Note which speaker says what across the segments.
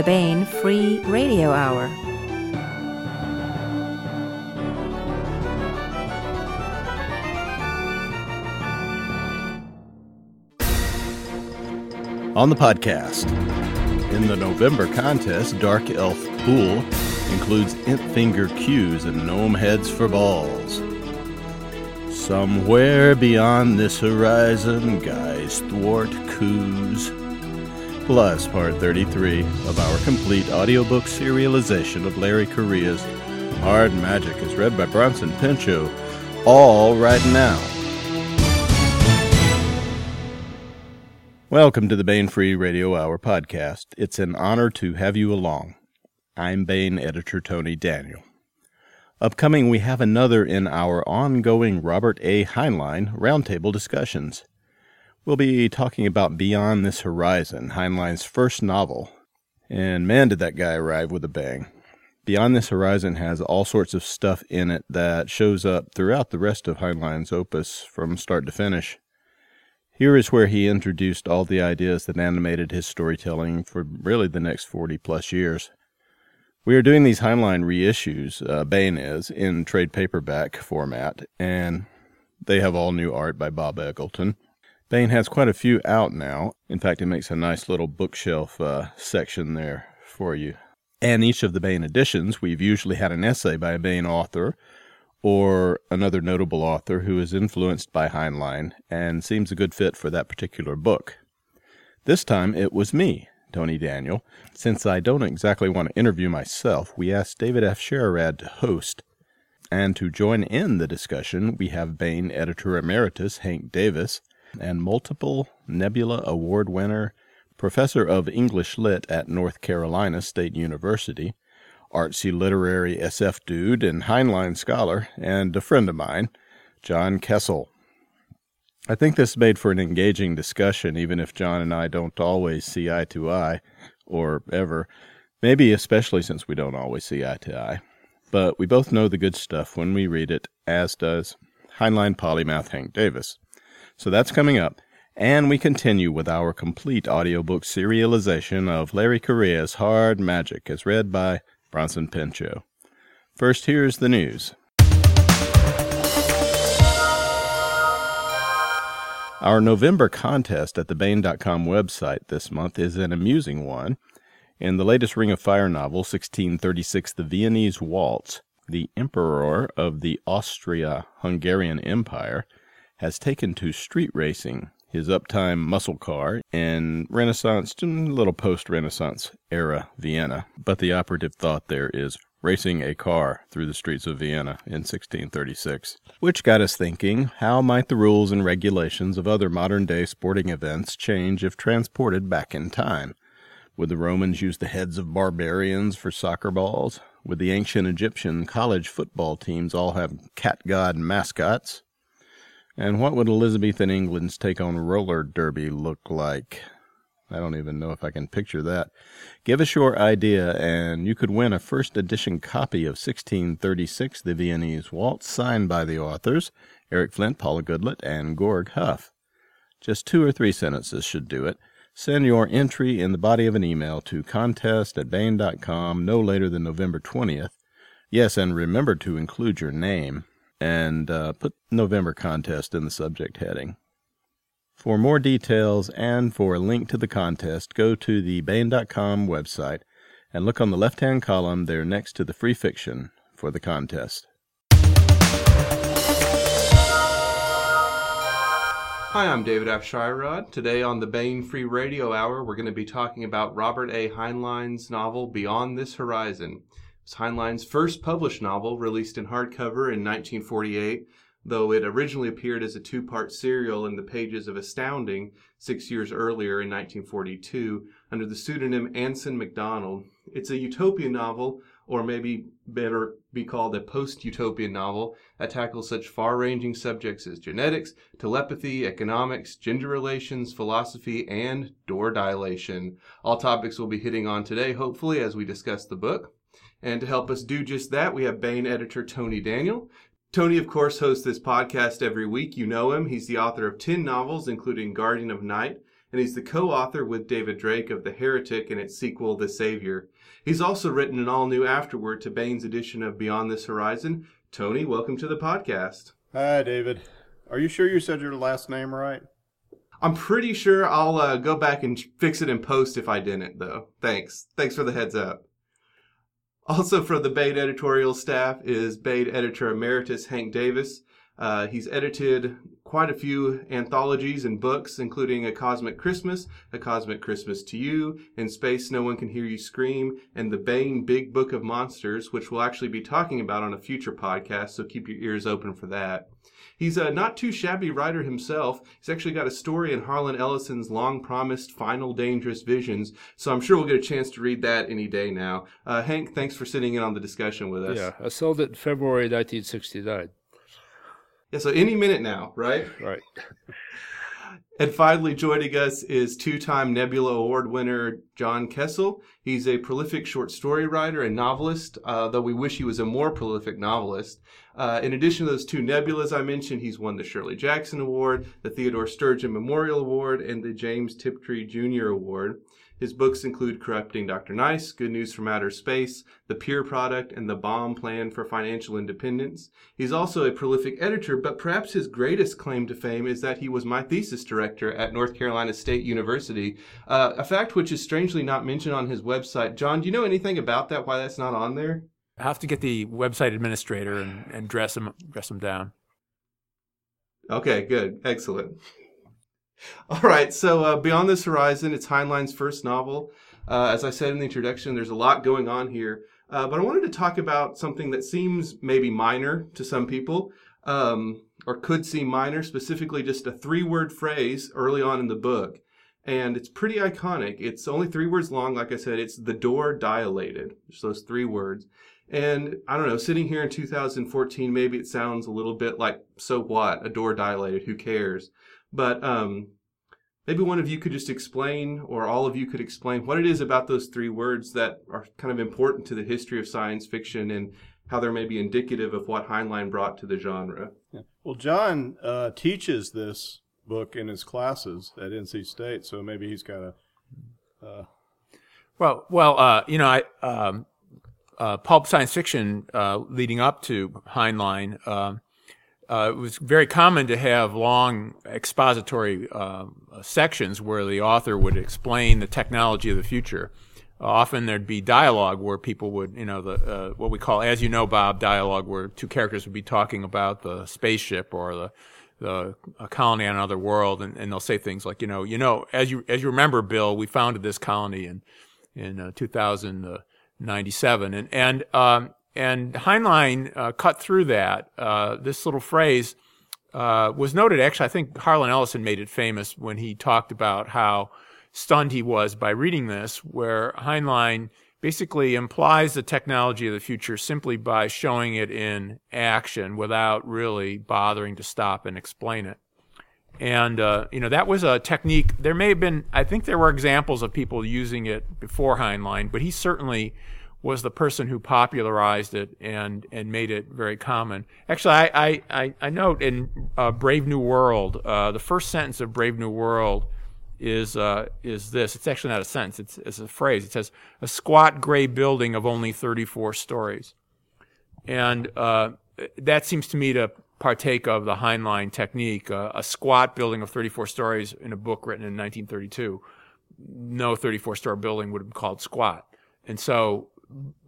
Speaker 1: the Baen Free Radio Hour.
Speaker 2: On the podcast, in the November contest, Dark Elf Pool includes Int Finger cues and gnome heads for balls. Somewhere beyond this horizon, guys thwart coups. Plus, part 33 of our complete audiobook serialization of Larry Correia's Hard Magic is read by Bronson Pinchot, all right now. Welcome to the Baen Free Radio Hour podcast. It's an honor to have you along. I'm Baen editor Tony Daniel. Upcoming, we have another in our ongoing Robert A. Heinlein roundtable discussions. We'll be talking about Beyond This Horizon, Heinlein's first novel. And man, did that guy arrive with a bang. Beyond This Horizon has all sorts of stuff in it that shows up throughout the rest of Heinlein's opus from start to finish. Here is where he introduced all the ideas that animated his storytelling for really the next 40 plus years. We are doing these Heinlein reissues, uh, Baen is, in trade paperback format, and they have all new art by Bob Eggleton. Baen has quite a few out now. In fact, it makes a nice little bookshelf uh, section there for you. And each of the Baen editions, we've usually had an essay by a Baen author or another notable author who is influenced by Heinlein and seems a good fit for that particular book. This time it was me, Tony Daniel. Since I don't exactly want to interview myself, we asked David Afsharirad to host. And to join in the discussion, we have Baen editor emeritus Hank Davis and multiple Nebula Award winner, professor of English Lit at North Carolina State University, artsy literary SF dude and Heinlein scholar, and a friend of mine, John Kessel. I think this made for an engaging discussion, even if John and I don't always see eye to eye, or ever, maybe especially since we don't always see eye to eye. But we both know the good stuff when we read it, as does Heinlein polymath Hank Davis. So that's coming up. And we continue with our complete audiobook serialization of Larry Correia's Hard Magic, as read by Bronson Pinchot. First, here's the news. Our November contest at the Baen.com website this month is an amusing one. In the latest Ring of Fire novel, 1636 The Viennese Waltz, the Emperor of the Austria Hungarian Empire has taken to street racing his uptime muscle car in Renaissance, little post Renaissance era Vienna. But the operative thought there is racing a car through the streets of Vienna in 1636. Which got us thinking how might the rules and regulations of other modern day sporting events change if transported back in time? Would the Romans use the heads of barbarians for soccer balls? Would the ancient Egyptian college football teams all have cat god mascots? And what would Elizabethan England's take on roller derby look like? I don't even know if I can picture that. Give us your idea, and you could win a first edition copy of 1636, The Viennese Waltz, signed by the authors, Eric Flint, Paula Goodlett, and Gorg Huff. Just two or three sentences should do it. Send your entry in the body of an email to contest at Baen.com no later than November 20th. Yes, and remember to include your name and uh, put November contest in the subject heading. For more details and for a link to the contest, go to the Baen.com website and look on the left hand column there next to the free fiction for the contest.
Speaker 3: Hi, I'm David Afsharirad. Today on the Baen Free Radio Hour, we're going to be talking about Robert A. Heinlein's novel Beyond This Horizon. It's Heinlein's first published novel, released in hardcover in 1948, though it originally appeared as a two part serial in the pages of Astounding six years earlier in 1942 under the pseudonym Anson MacDonald. It's a utopian novel, or maybe better be called a post utopian novel, that tackles such far ranging subjects as genetics, telepathy, economics, gender relations, philosophy, and door dilation. All topics we'll be hitting on today, hopefully, as we discuss the book. And to help us do just that, we have Baen editor Tony Daniel. Tony, of course, hosts this podcast every week. You know him. He's the author of 10 novels, including Guardian of Night and he's the co author with David Drake of The Heretic and its sequel, The Savior. He's also written an all new afterword to Baen's edition of Beyond This Horizon. Tony, welcome to the podcast.
Speaker 2: Hi, David. Are you sure you said your last name right?
Speaker 3: I'm pretty sure I'll uh, go back and fix it in post if I didn't, though. Thanks. Thanks for the heads up. Also from the Baen editorial staff is Baen editor emeritus Hank Davis. Uh, he's edited quite a few anthologies and books, including A Cosmic Christmas, A Cosmic Christmas to You, In Space No One Can Hear You Scream, and the Baen Big Book of Monsters, which we'll actually be talking about on a future podcast, so keep your ears open for that. He's a not too shabby writer himself. He's actually got a story in Harlan Ellison's long promised Final Dangerous Visions, so I'm sure we'll get a chance to read that any day now. Uh, Hank, thanks for sitting in on the discussion with us.
Speaker 4: Yeah, I sold it in February 1969.
Speaker 3: Yeah, so any minute now, right?
Speaker 4: Right.
Speaker 3: And finally, joining us is two time Nebula Award winner John Kessel. He's a prolific short story writer and novelist, uh, though we wish he was a more prolific novelist. Uh, in addition to those two Nebulas I mentioned, he's won the Shirley Jackson Award, the Theodore Sturgeon Memorial Award, and the James Tiptree Jr. Award. His books include Corrupting Dr. Nice, Good News from Outer Space, The Pure Product, and The Baum Plan for Financial Independence. He's also a prolific editor, but perhaps his greatest claim to fame is that he was my thesis director at North Carolina State University, uh, a fact which is strangely not mentioned on his website. John, do you know anything about that, why that's not on there?
Speaker 4: I have to get the website administrator and, and dress him dress him down.
Speaker 3: Okay, good. Excellent. All right, so uh, Beyond This Horizon, it's Heinlein's first novel. Uh, as I said in the introduction, there's a lot going on here. Uh, but I wanted to talk about something that seems maybe minor to some people, um, or could seem minor, specifically just a three word phrase early on in the book. And it's pretty iconic. It's only three words long. Like I said, it's the door dilated. Just those three words. And I don't know, sitting here in 2014, maybe it sounds a little bit like, so what? A door dilated. Who cares? But um, maybe one of you could just explain, or all of you could explain, what it is about those three words that are kind of important to the history of science fiction and how they're maybe indicative of what Heinlein brought to the genre.
Speaker 2: Yeah. Well, John uh, teaches this book in his classes at NC State, so maybe he's got a. Uh...
Speaker 4: Well, well, uh, you know, I um, uh, pulp science fiction uh, leading up to Heinlein. Um, uh, it was very common to have long expository uh, sections where the author would explain the technology of the future. Uh, often there'd be dialogue where people would, you know, the uh, what we call, as you know, Bob, dialogue, where two characters would be talking about the spaceship or the the colony on another world, and, and they'll say things like, you know, you know, as you as you remember, Bill, we founded this colony in in uh, 2097, and and um, and Heinlein uh, cut through that. Uh, this little phrase uh, was noted. Actually, I think Harlan Ellison made it famous when he talked about how stunned he was by reading this, where Heinlein basically implies the technology of the future simply by showing it in action without really bothering to stop and explain it. And, uh, you know, that was a technique. There may have been, I think there were examples of people using it before Heinlein, but he certainly was the person who popularized it and, and made it very common. Actually, I, I, I note in uh, Brave New World, uh, the first sentence of Brave New World is, uh, is this. It's actually not a sentence, it's, it's a phrase. It says, a squat gray building of only 34 stories. And uh, that seems to me to partake of the Heinlein technique, uh, a squat building of 34 stories in a book written in 1932. No 34 story building would have been called squat. And so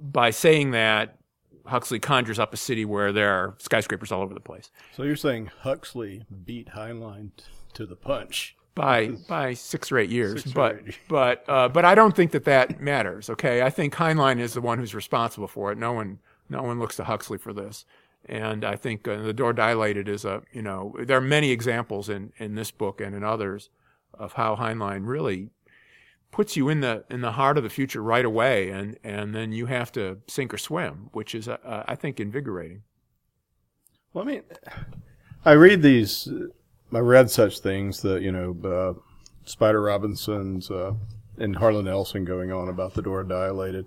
Speaker 4: by saying that, Huxley conjures up a city where there are skyscrapers all over the place.
Speaker 2: So you're saying Huxley beat Heinlein t- to the punch
Speaker 4: by by six or eight years, six but eight. but uh, but I don't think that that matters. Okay, I think Heinlein is the one who's responsible for it. No one no one looks to Huxley for this, and I think uh, the door dilated is a you know there are many examples in in this book and in others of how Heinlein really puts you in the in the heart of the future right away, and and then you have to sink or swim, which is uh, I think invigorating.
Speaker 2: Well, I mean, I read these. I read such things that you know, uh, Spider Robinson's uh, and Harlan Ellison going on about the door dilated.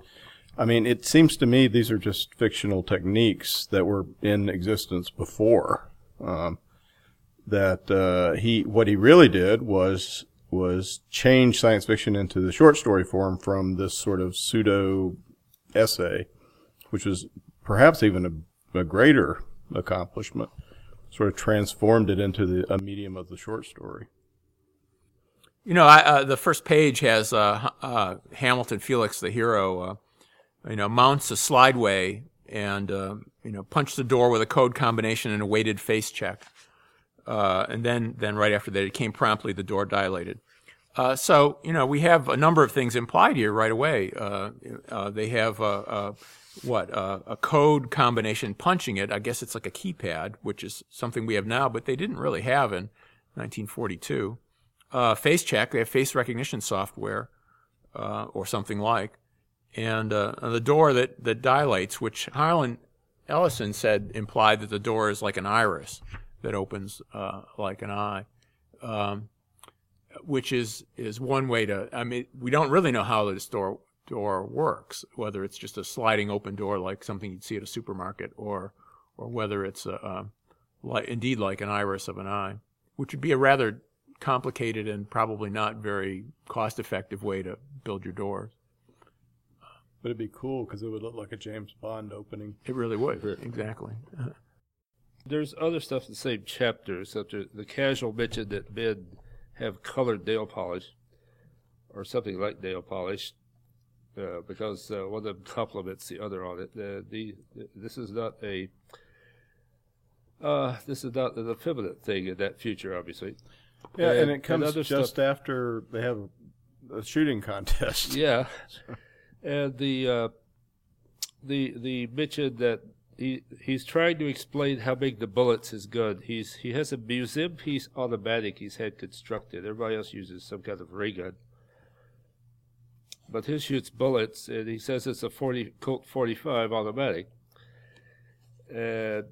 Speaker 2: I mean, it seems to me these are just fictional techniques that were in existence before. Um, that uh, he, what he really did was
Speaker 5: was change science fiction into the short story form from this sort of pseudo essay, which was perhaps even a, a greater accomplishment. Sort of transformed it into the, a medium of the short story.
Speaker 4: You know, I, uh, the first page has uh, uh, Hamilton Felix, the hero, uh, you know, mounts a slideway and uh, you know punched the door with a code combination and a weighted face check. Uh, and then, then right after that, it came promptly. The door dilated. Uh, so you know we have a number of things implied here right away. Uh, uh, they have what a code combination punching it. I guess it's like a keypad, which is something we have now, but they didn't really have in 1942. face check. They have face recognition software or something like, and the door that that dilates, which Harlan Ellison said implied that the door is like an iris that opens uh, like an eye, um, which is is one way to. I mean, we don't really know how this door door works, whether it's just a sliding open door like something you'd see at a supermarket, or or whether it's a, a like indeed like an iris of an eye, which would be a rather complicated and probably not very cost effective way to build your doors.
Speaker 5: But it'd be cool because it would look like a James Bond opening.
Speaker 4: It really would. Exactly. Uh,
Speaker 6: there's other stuff in the same chapter, such as the casual mention that men have colored nail polish or something like nail polish, uh, because uh, one of them complements the other on it. Uh, the, this is not a uh, this is not an effeminate thing in that future, obviously.
Speaker 5: Yeah, and, and it comes and just stuff. after they have a shooting contest.
Speaker 6: Yeah, and the uh, the the mention that he he's trying to explain how big the bullets is good. He's he has a museum piece automatic he's had constructed. Everybody else uses some kind of ray gun, but his shoots bullets, and he says it's a 40 Colt 45 automatic. And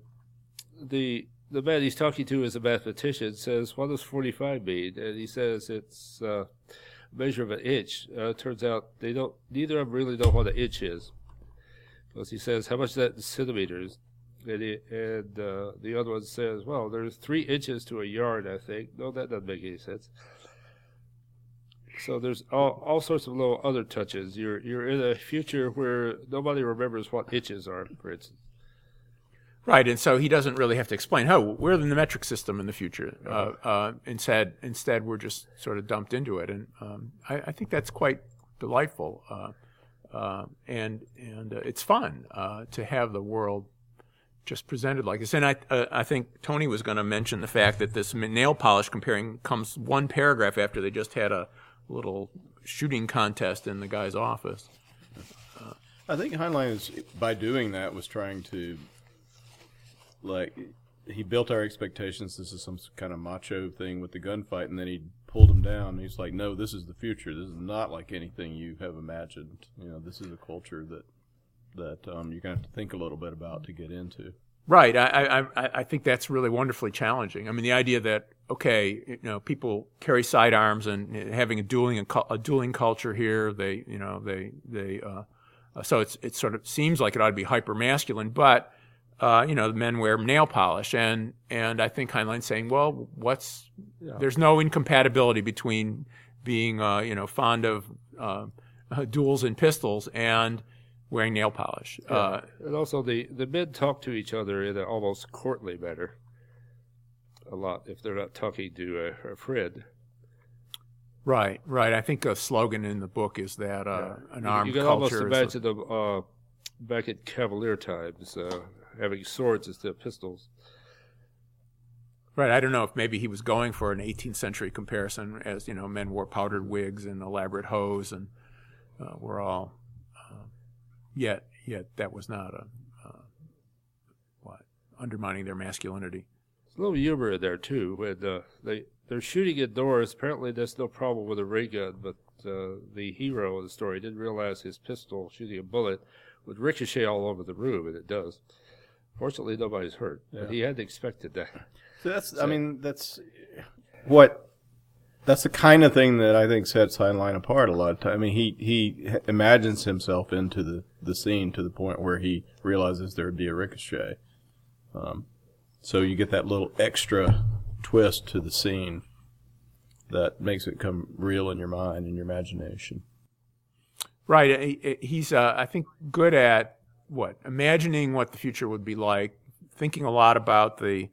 Speaker 6: the the man he's talking to is a mathematician. Says, "What does 45 mean?" And he says it's uh, measure of an inch. Uh, turns out they don't. Neither of them really know what an inch is because he says, how much is that in centimeters? And, he, and uh, the other one says, well, there's three inches to a yard, I think. No, that doesn't make any sense. So there's all, all sorts of little other touches. You're you're in a future where nobody remembers what inches are, for instance.
Speaker 4: Right, and so he doesn't really have to explain. Oh, we're in the metric system in the future. Uh, uh, instead, instead, we're just sort of dumped into it, and um, I, I, think that's quite delightful. Uh, uh, and and uh, it's fun uh, to have the world just presented like this. And I uh, I think Tony was going to mention the fact that this nail polish comparing comes one paragraph after they just had a little shooting contest in the guy's office.
Speaker 5: I think Heinlein is by doing that was trying to like he built our expectations. This is some kind of macho thing with the gunfight, and then he pulled him down. He's like, "No, this is the future. This is not like anything you have imagined. You know, this is a culture that that um, you're going to have to think a little bit about to get into."
Speaker 4: Right. I, I I think that's really wonderfully challenging. I mean, the idea that okay, you know, people carry sidearms and having a dueling a dueling culture here. They you know they they uh, so it's it sort of seems like it ought to be hyper masculine, but uh, you know, the men wear nail polish, and and I think Heinlein's saying, well, what's yeah. there's no incompatibility between being uh, you know fond of uh, duels and pistols and wearing nail polish.
Speaker 6: Yeah. Uh, and also, the the men talk to each other in an almost courtly manner. A lot, if they're not talking to a, a friend.
Speaker 4: Right, right. I think a slogan in the book is that uh, yeah. an armed
Speaker 6: you can
Speaker 4: culture.
Speaker 6: almost imagine them uh, back at Cavalier times having swords instead of pistols.
Speaker 4: Right. I don't know if maybe he was going for an 18th century comparison, as you know, men wore powdered wigs and elaborate hose, and uh, were all. Uh, yet, yet that was not a uh, what undermining their masculinity.
Speaker 6: There's a little humor in there too. When uh, they they're shooting at doors, apparently there's no problem with a ray gun, but uh, the hero of the story didn't realize his pistol shooting a bullet would ricochet all over the room, and it does. Fortunately, nobody's hurt. Yeah. But he had expected that.
Speaker 5: So that's, so. I mean, that's what, that's the kind of thing that I think sets Heinlein apart a lot of time. I mean, he, he imagines himself into the, the scene to the point where he realizes there would be a ricochet. Um, so you get that little extra twist to the scene. that makes it come real in your mind and your imagination.
Speaker 4: Right. He's, uh, I think, good at what imagining what the future would be like, thinking a lot about the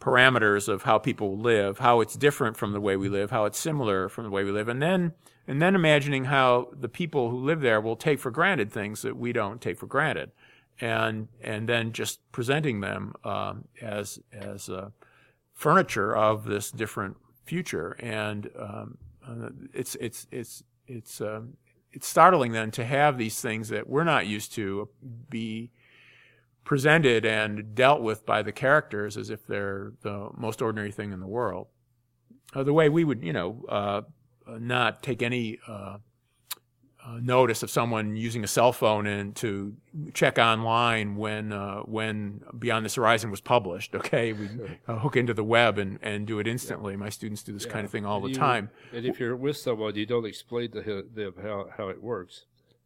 Speaker 4: parameters of how people live, how it's different from the way we live, how it's similar from the way we live, and then and then imagining how the people who live there will take for granted things that we don't take for granted, and and then just presenting them um, as as uh, furniture of this different future, and um, uh, it's it's it's it's um, it's startling then to have these things that we're not used to be presented and dealt with by the characters as if they're the most ordinary thing in the world. Uh, the way we would, you know, uh, not take any uh, uh, notice of someone using a cell phone and to check online when uh, when Beyond This Horizon was published. Okay, we uh, hook into the web and, and do it instantly. My students do this kind of thing all the
Speaker 6: You-
Speaker 4: time.
Speaker 6: And if you're with someone, you don't explain to them how, how it works.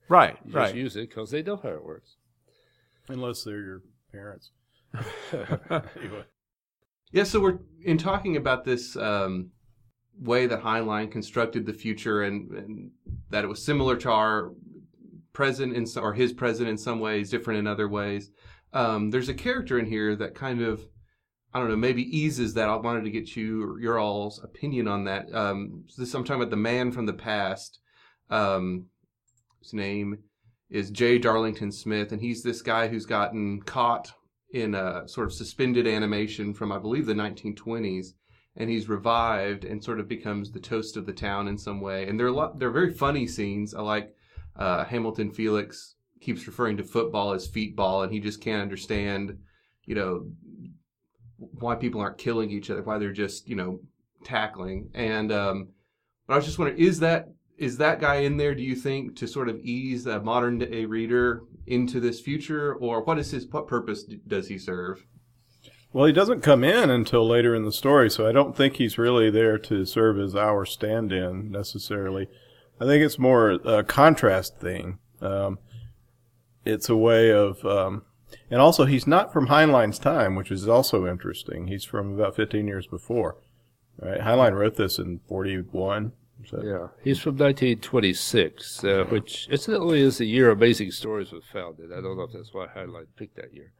Speaker 4: Right,
Speaker 6: You
Speaker 4: right.
Speaker 6: just use it because they know how it works.
Speaker 5: Unless they're your parents. anyway.
Speaker 3: Yeah, so we're in talking about this um, way that Heinlein constructed the future, and, and that it was similar to our present in or his present in some ways, different in other ways. Um, there's a character in here that kind of, I don't know, maybe eases that. I wanted to get you your all's opinion on that. Um, this I'm talking about the man from the past. Um, his name is J. Darlington Smith, and he's this guy who's gotten caught in a sort of suspended animation from I believe the 1920s, and he's revived and sort of becomes the toast of the town in some way. And they're a lot, they're very funny scenes. I like uh, Hamilton Felix keeps referring to football as feetball, and he just can't understand, you know, why people aren't killing each other, why they're just you know tackling. And um, but I was just wondering, is that is that guy in there? Do you think to sort of ease a modern day reader into this future, or what is his what purpose does he serve?
Speaker 5: Well, he doesn't come in until later in the story, so I don't think he's really there to serve as our stand-in necessarily. I think it's more a contrast thing. Um, it's a way of, um, and also he's not from Heinlein's time, which is also interesting. He's from about 15 years before. Right? Heinlein wrote this in 41. So.
Speaker 6: Yeah, he's from 1926, uh, which incidentally is the year Amazing Stories was founded. I don't know if that's why Heinlein picked that year.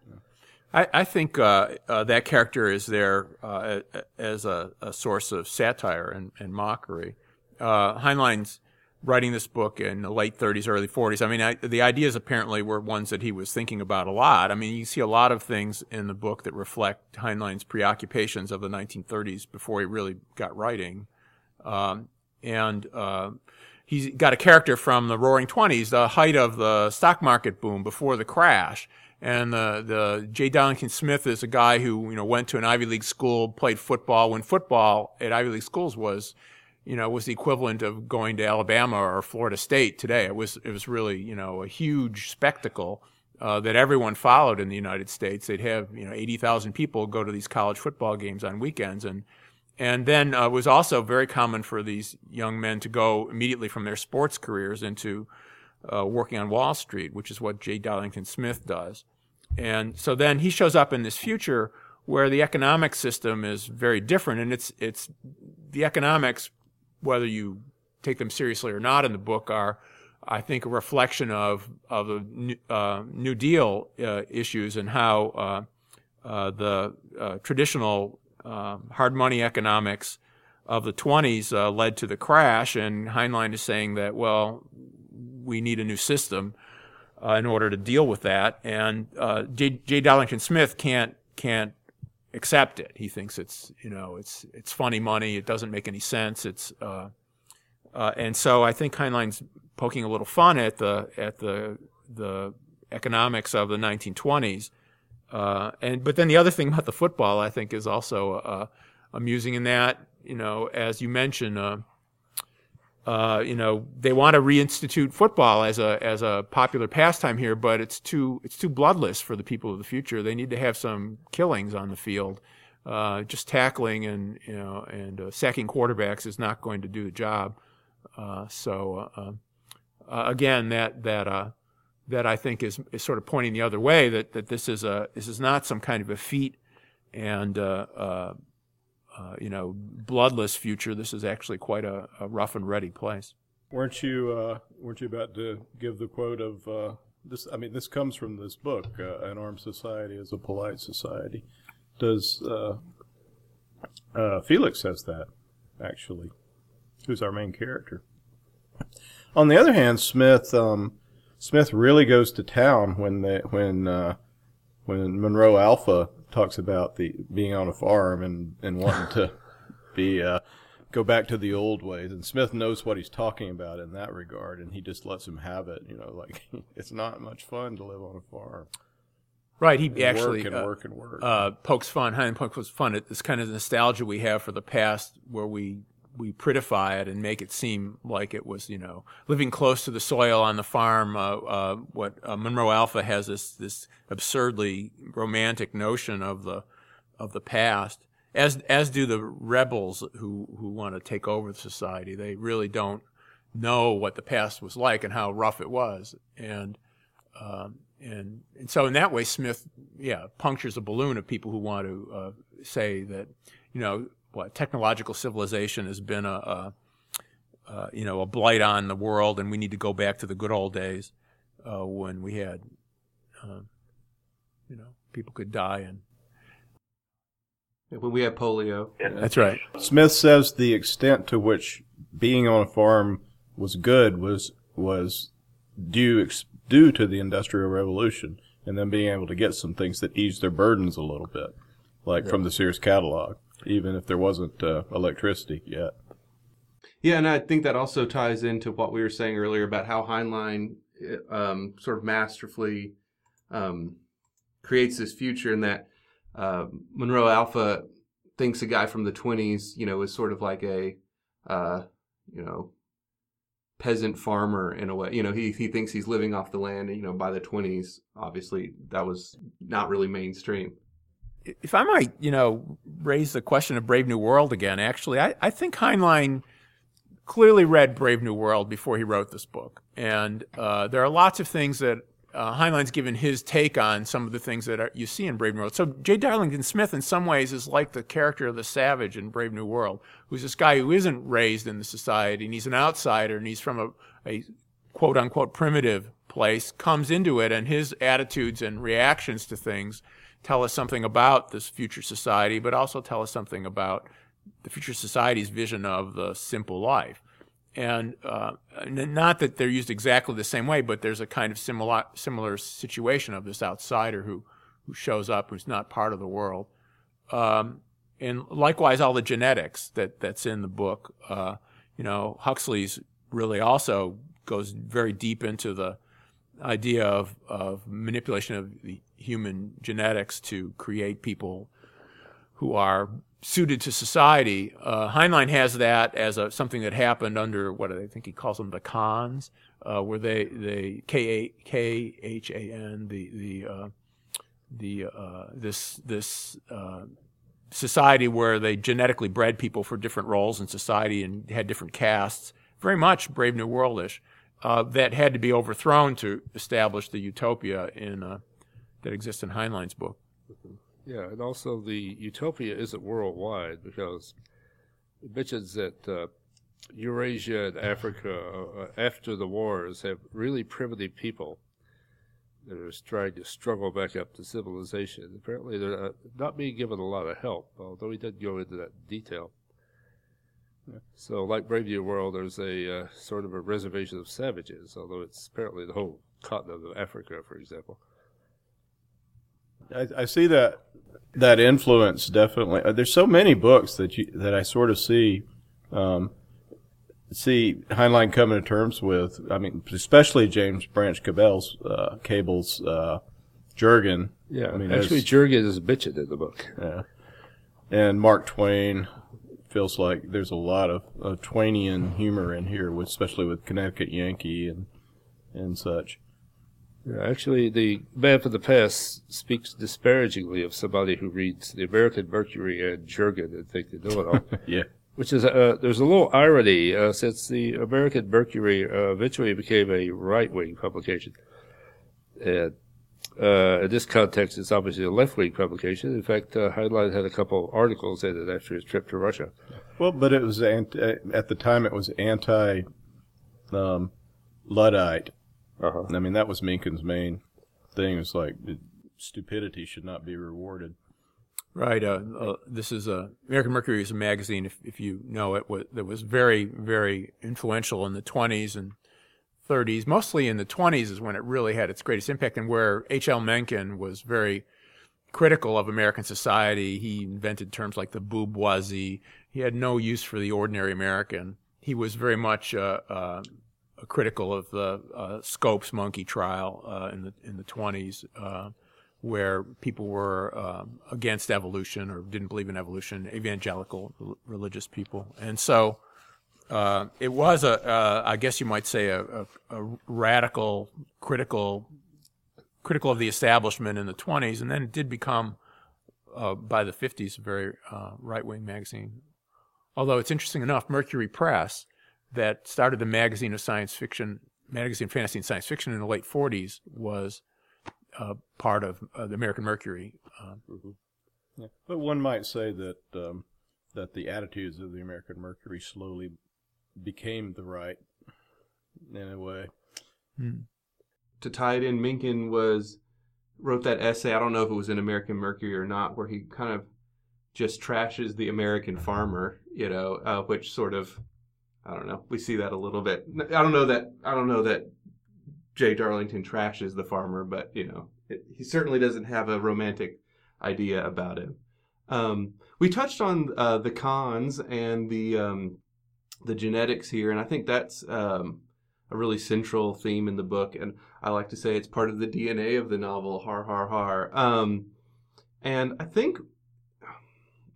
Speaker 4: I, I think uh, uh, that character is there uh, as a, a source of satire and, and mockery. Uh, Heinlein's writing this book in the late 30s, early 40s. I mean, I, the ideas apparently were ones that he was thinking about a lot. I mean, you see a lot of things in the book that reflect Heinlein's preoccupations of the 1930s before he really got writing. Um, and uh, he's got a character from the Roaring Twenties, the height of the stock market boom before the crash. And the the J. Darlington Smith is a guy who you know went to an Ivy League school, played football. When football at Ivy League schools was, you know, was the equivalent of going to Alabama or Florida State today. It was it was really you know a huge spectacle. Uh, that everyone followed in the United States. They'd have you know eighty thousand people go to these college football games on weekends, and and then uh, it was also very common for these young men to go immediately from their sports careers into uh, working on Wall Street, which is what J. Darlington Smith does. And so then he shows up in this future where the economic system is very different, and it's it's the economics, whether you take them seriously or not in the book, are I think a reflection of of the New, uh, New Deal uh, issues and how uh, uh, the uh, traditional um, hard money economics of the 20s uh, led to the crash. And Heinlein is saying that, well, we need a new system uh, in order to deal with that. And uh, J. J. Darlington Smith can't can't accept it. He thinks it's you know it's it's funny money. It doesn't make any sense. It's uh, uh, and so I think Heinlein's poking a little fun at the at the the economics of the 1920s. Uh, and but then the other thing about the football, I think, is also uh, amusing in that you know, as you mentioned, uh, you know, they want to reinstitute football as a as a popular pastime here, but it's too it's too bloodless for the people of the future. They need to have some killings on the field. Uh, just tackling and you know and uh, sacking quarterbacks is not going to do the job. Uh, so uh, again, that that uh, that I think is, is sort of pointing the other way that, that this is a this is not some kind of a feat and uh, you know, bloodless future, this is actually quite a, a rough and ready place.
Speaker 5: Weren't you uh, weren't you about to give the quote of uh, this? I mean, this comes from this book, uh, "An Armed Society is a Polite Society." Does uh, Felix says that actually? Who's our main character? On the other hand, Smith um, Smith really goes to town when they, when when Monroe Alpha talks about the being on a farm and, and wanting to be uh, go back to the old ways. And Smith knows what he's talking about in that regard, and he just lets him have it. You know, like it's not much fun to live on a farm.
Speaker 4: Right, he
Speaker 5: And
Speaker 4: actually
Speaker 5: work and
Speaker 4: uh,
Speaker 5: work and work.
Speaker 4: uh, pokes fun. Heinlein pokes fun at this kind of nostalgia we have for the past, where we we prettify it and make it seem like it was, you know, living close to the soil on the farm. Uh, uh, what uh, Monroe Alpha has this this absurdly romantic notion of the of the past, as as do the rebels who who want to take over the society. They really don't know what the past was like and how rough it was, and um, and and so in that way, Smith, yeah, punctures a balloon of people who want to uh, say that, you know, what technological civilization has been a, a uh, you know a blight on the world, and we need to go back to the good old days uh, when we had, um, you know, people could die, and
Speaker 3: When we had polio.
Speaker 4: that's right.
Speaker 5: Smith says the extent to which being on a farm was good was was due ex- due to the Industrial Revolution, and then being able to get some things that eased their burdens a little bit, like from the Sears catalog, even if there wasn't uh, electricity yet.
Speaker 3: Yeah, and I think that also ties into what we were saying earlier about how Heinlein um, sort of masterfully um, creates this future, and that uh, Monroe Alpha thinks a guy from the twenties, you know, is sort of like a, uh, you know, peasant farmer in a way. You know, he he thinks he's living off the land. You know, by the twenties, obviously that was not really mainstream.
Speaker 4: If I might, you know, raise the question of Brave New World again, actually, I, I think Heinlein clearly read Brave New World before he wrote this book. And uh, there are lots of things that uh, Heinlein's given his take on some of the things that are, you see in Brave New World. So J. Darlington Smith, in some ways, is like the character of the savage in Brave New World, who's this guy who isn't raised in the society, and he's an outsider, and he's from a, a quote unquote primitive place, comes into it, and his attitudes and reactions to things tell us something about this future society, but also tell us something about the future society's vision of the simple life. And uh, not that they're used exactly the same way, but there's a kind of similar similar situation of this outsider who who shows up, who's not part of the world. Um, and likewise, all the genetics that that's in the book. Uh, you know, Huxley's really also goes very deep into the idea of, of manipulation of the human genetics to create people who are suited to society. Uh, Heinlein has that as a, something that happened under what I think he calls them the Khans, uh, where they they K A K H A N the the uh, the uh, this this uh, society where they genetically bred people for different roles in society and had different castes, very much Brave New Worldish. Uh, that had to be overthrown to establish the utopia in uh, that exists in Heinlein's book.
Speaker 6: Yeah, and also the utopia isn't worldwide because it mentions that uh, Eurasia and Africa, uh, after the wars, have really primitive people that are trying to struggle back up to civilization. Apparently, they're uh, not being given a lot of help, although he didn't go into that detail. So, like Brave New World, there's a uh, sort of a reservation of savages, although it's apparently the whole continent of Africa, for example.
Speaker 5: I, I see that that influence definitely. uh, There's so many books that you that I sort of see um, see Heinlein coming to terms with. I mean, especially James Branch Cabell's uh, Cable's uh, Jurgen.
Speaker 6: Yeah,
Speaker 5: I mean,
Speaker 6: actually, Jurgen is bitch in the book.
Speaker 5: Yeah. And Mark Twain feels like there's a lot of, of Twainian humor in here, with, especially with Connecticut Yankee and and such.
Speaker 6: Yeah, actually, the Man from the Past speaks disparagingly of somebody who reads the American Mercury and Jurgen and think they know it all.
Speaker 5: Yeah.
Speaker 6: Which is, uh, there's a little irony uh, since the American Mercury uh, eventually became a right wing publication. And Uh, in this context, it's obviously a left wing publication. In fact, uh, Heinlein had a couple of articles in it after his trip to Russia.
Speaker 5: Well, but it was anti, at the time it was anti um, Luddite.
Speaker 6: Uh-huh.
Speaker 5: I mean, that was Mencken's main thing. It's like stupidity should not be rewarded.
Speaker 4: Right. Uh, uh, this is uh, American Mercury is a magazine, if, if you know it, was, that was very, very influential in the 20s and 30s. Mostly in the 20s is when it really had its greatest impact, and where H.L. Mencken was very critical of American society. He invented terms like the booboisie. He had no use for the ordinary American. He was very much uh, uh, critical of the uh, Scopes monkey trial uh, in the in the 20s where people were um, against evolution or didn't believe in evolution, evangelical religious people, and so uh, it was a, uh, I guess you might say, a, a, a, radical, critical, critical of the establishment in the 20s, and then it did become, uh, by the 50s, a very uh, right-wing magazine. Although it's interesting enough, Mercury Press, that started the magazine of science fiction, magazine fantasy and science fiction in the late 40s, was uh, part of uh, the American Mercury.
Speaker 5: Mm-hmm. yeah. But one might say that um, that the attitudes of the American Mercury slowly became the right in a way.
Speaker 3: Hmm. To tie it in, Mencken was wrote that essay. I don't know if it was in American Mercury or not, where he kind of just trashes the American farmer. You know, uh, which sort of I don't know. We see that a little bit. I don't know that I don't know that J. Darlington trashes the farmer, but you know, it, he certainly doesn't have a romantic idea about him. Um, we touched on uh, the Khans and the um, the genetics here, and I think that's um, a really central theme in the book. And I like to say it's part of the DNA of the novel. Har har har. Um, and I think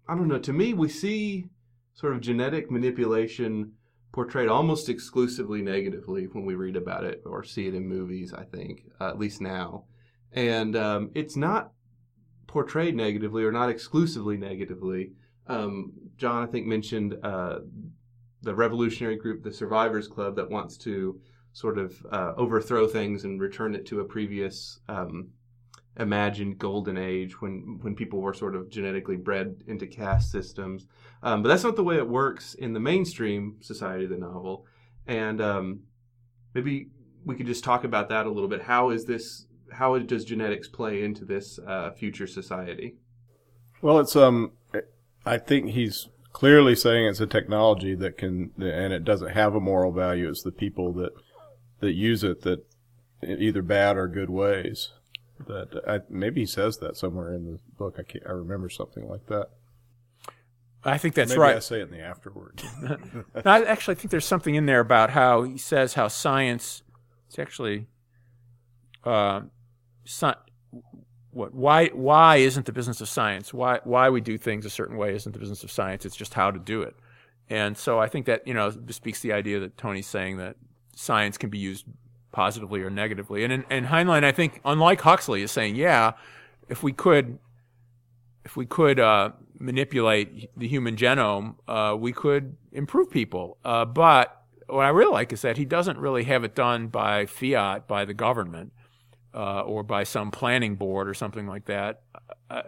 Speaker 3: I don't know. To me, we see sort of genetic manipulation portrayed almost exclusively negatively when we read about it or see it in movies, I think, uh, at least now. And um, it's not portrayed negatively or not exclusively negatively. Um, John, I think, mentioned uh, the revolutionary group, the Survivors Club, that wants to sort of uh, overthrow things and return it to a previous um, imagined golden age when when people were sort of genetically bred into caste systems. Um, but that's not the way it works in the mainstream society of the novel. And um, maybe we could just talk about that a little bit. How is this? How does genetics play into this uh, future society?
Speaker 5: Well, it's um, I think he's clearly saying it's a technology that can, and it doesn't have a moral value. It's the people that that use it that either bad or good ways. That I, maybe he says that somewhere in the book. I can't. I remember something like that.
Speaker 4: I think that's
Speaker 5: maybe
Speaker 4: right.
Speaker 5: I say it in the afterward.
Speaker 4: I actually think there's something in there about how he says how science. It's actually. Uh, what why why isn't the business of science why why we do things a certain way isn't the business of science it's just how to do it and so i think that you know speaks the idea that tony's saying that science can be used positively or negatively. And and Heinlein, I think, unlike Huxley, is saying, yeah, if we could, if we could uh, manipulate the human genome, uh, we could improve people. Uh, but what I really like is that he doesn't really have it done by fiat, by the government, uh, or by some planning board or something like that. Uh,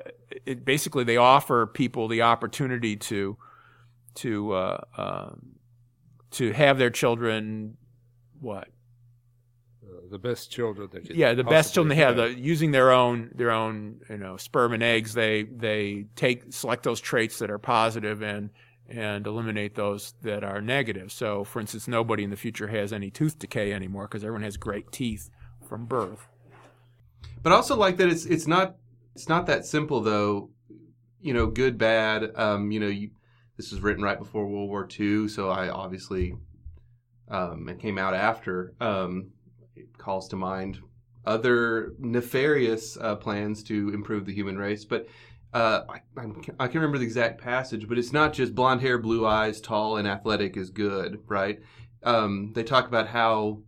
Speaker 4: it, basically, they offer people the opportunity to to uh, um, to have their children what?
Speaker 6: The best children they
Speaker 4: yeah the best children they have the, using their own their own you know sperm and eggs they they take select those traits that are positive and and eliminate those that are negative. So for instance nobody in the future has any tooth decay anymore because everyone has great teeth from birth
Speaker 3: but I also like that it's it's not it's not that simple though you know good bad um you know you, this was written right before world war ii so i obviously um, it came out after um, it calls to mind other nefarious uh, plans to improve the human race. But uh, I, I, can remember the exact passage, but it's not just blonde hair, blue eyes, tall, and athletic is good, right? Um, they talk about how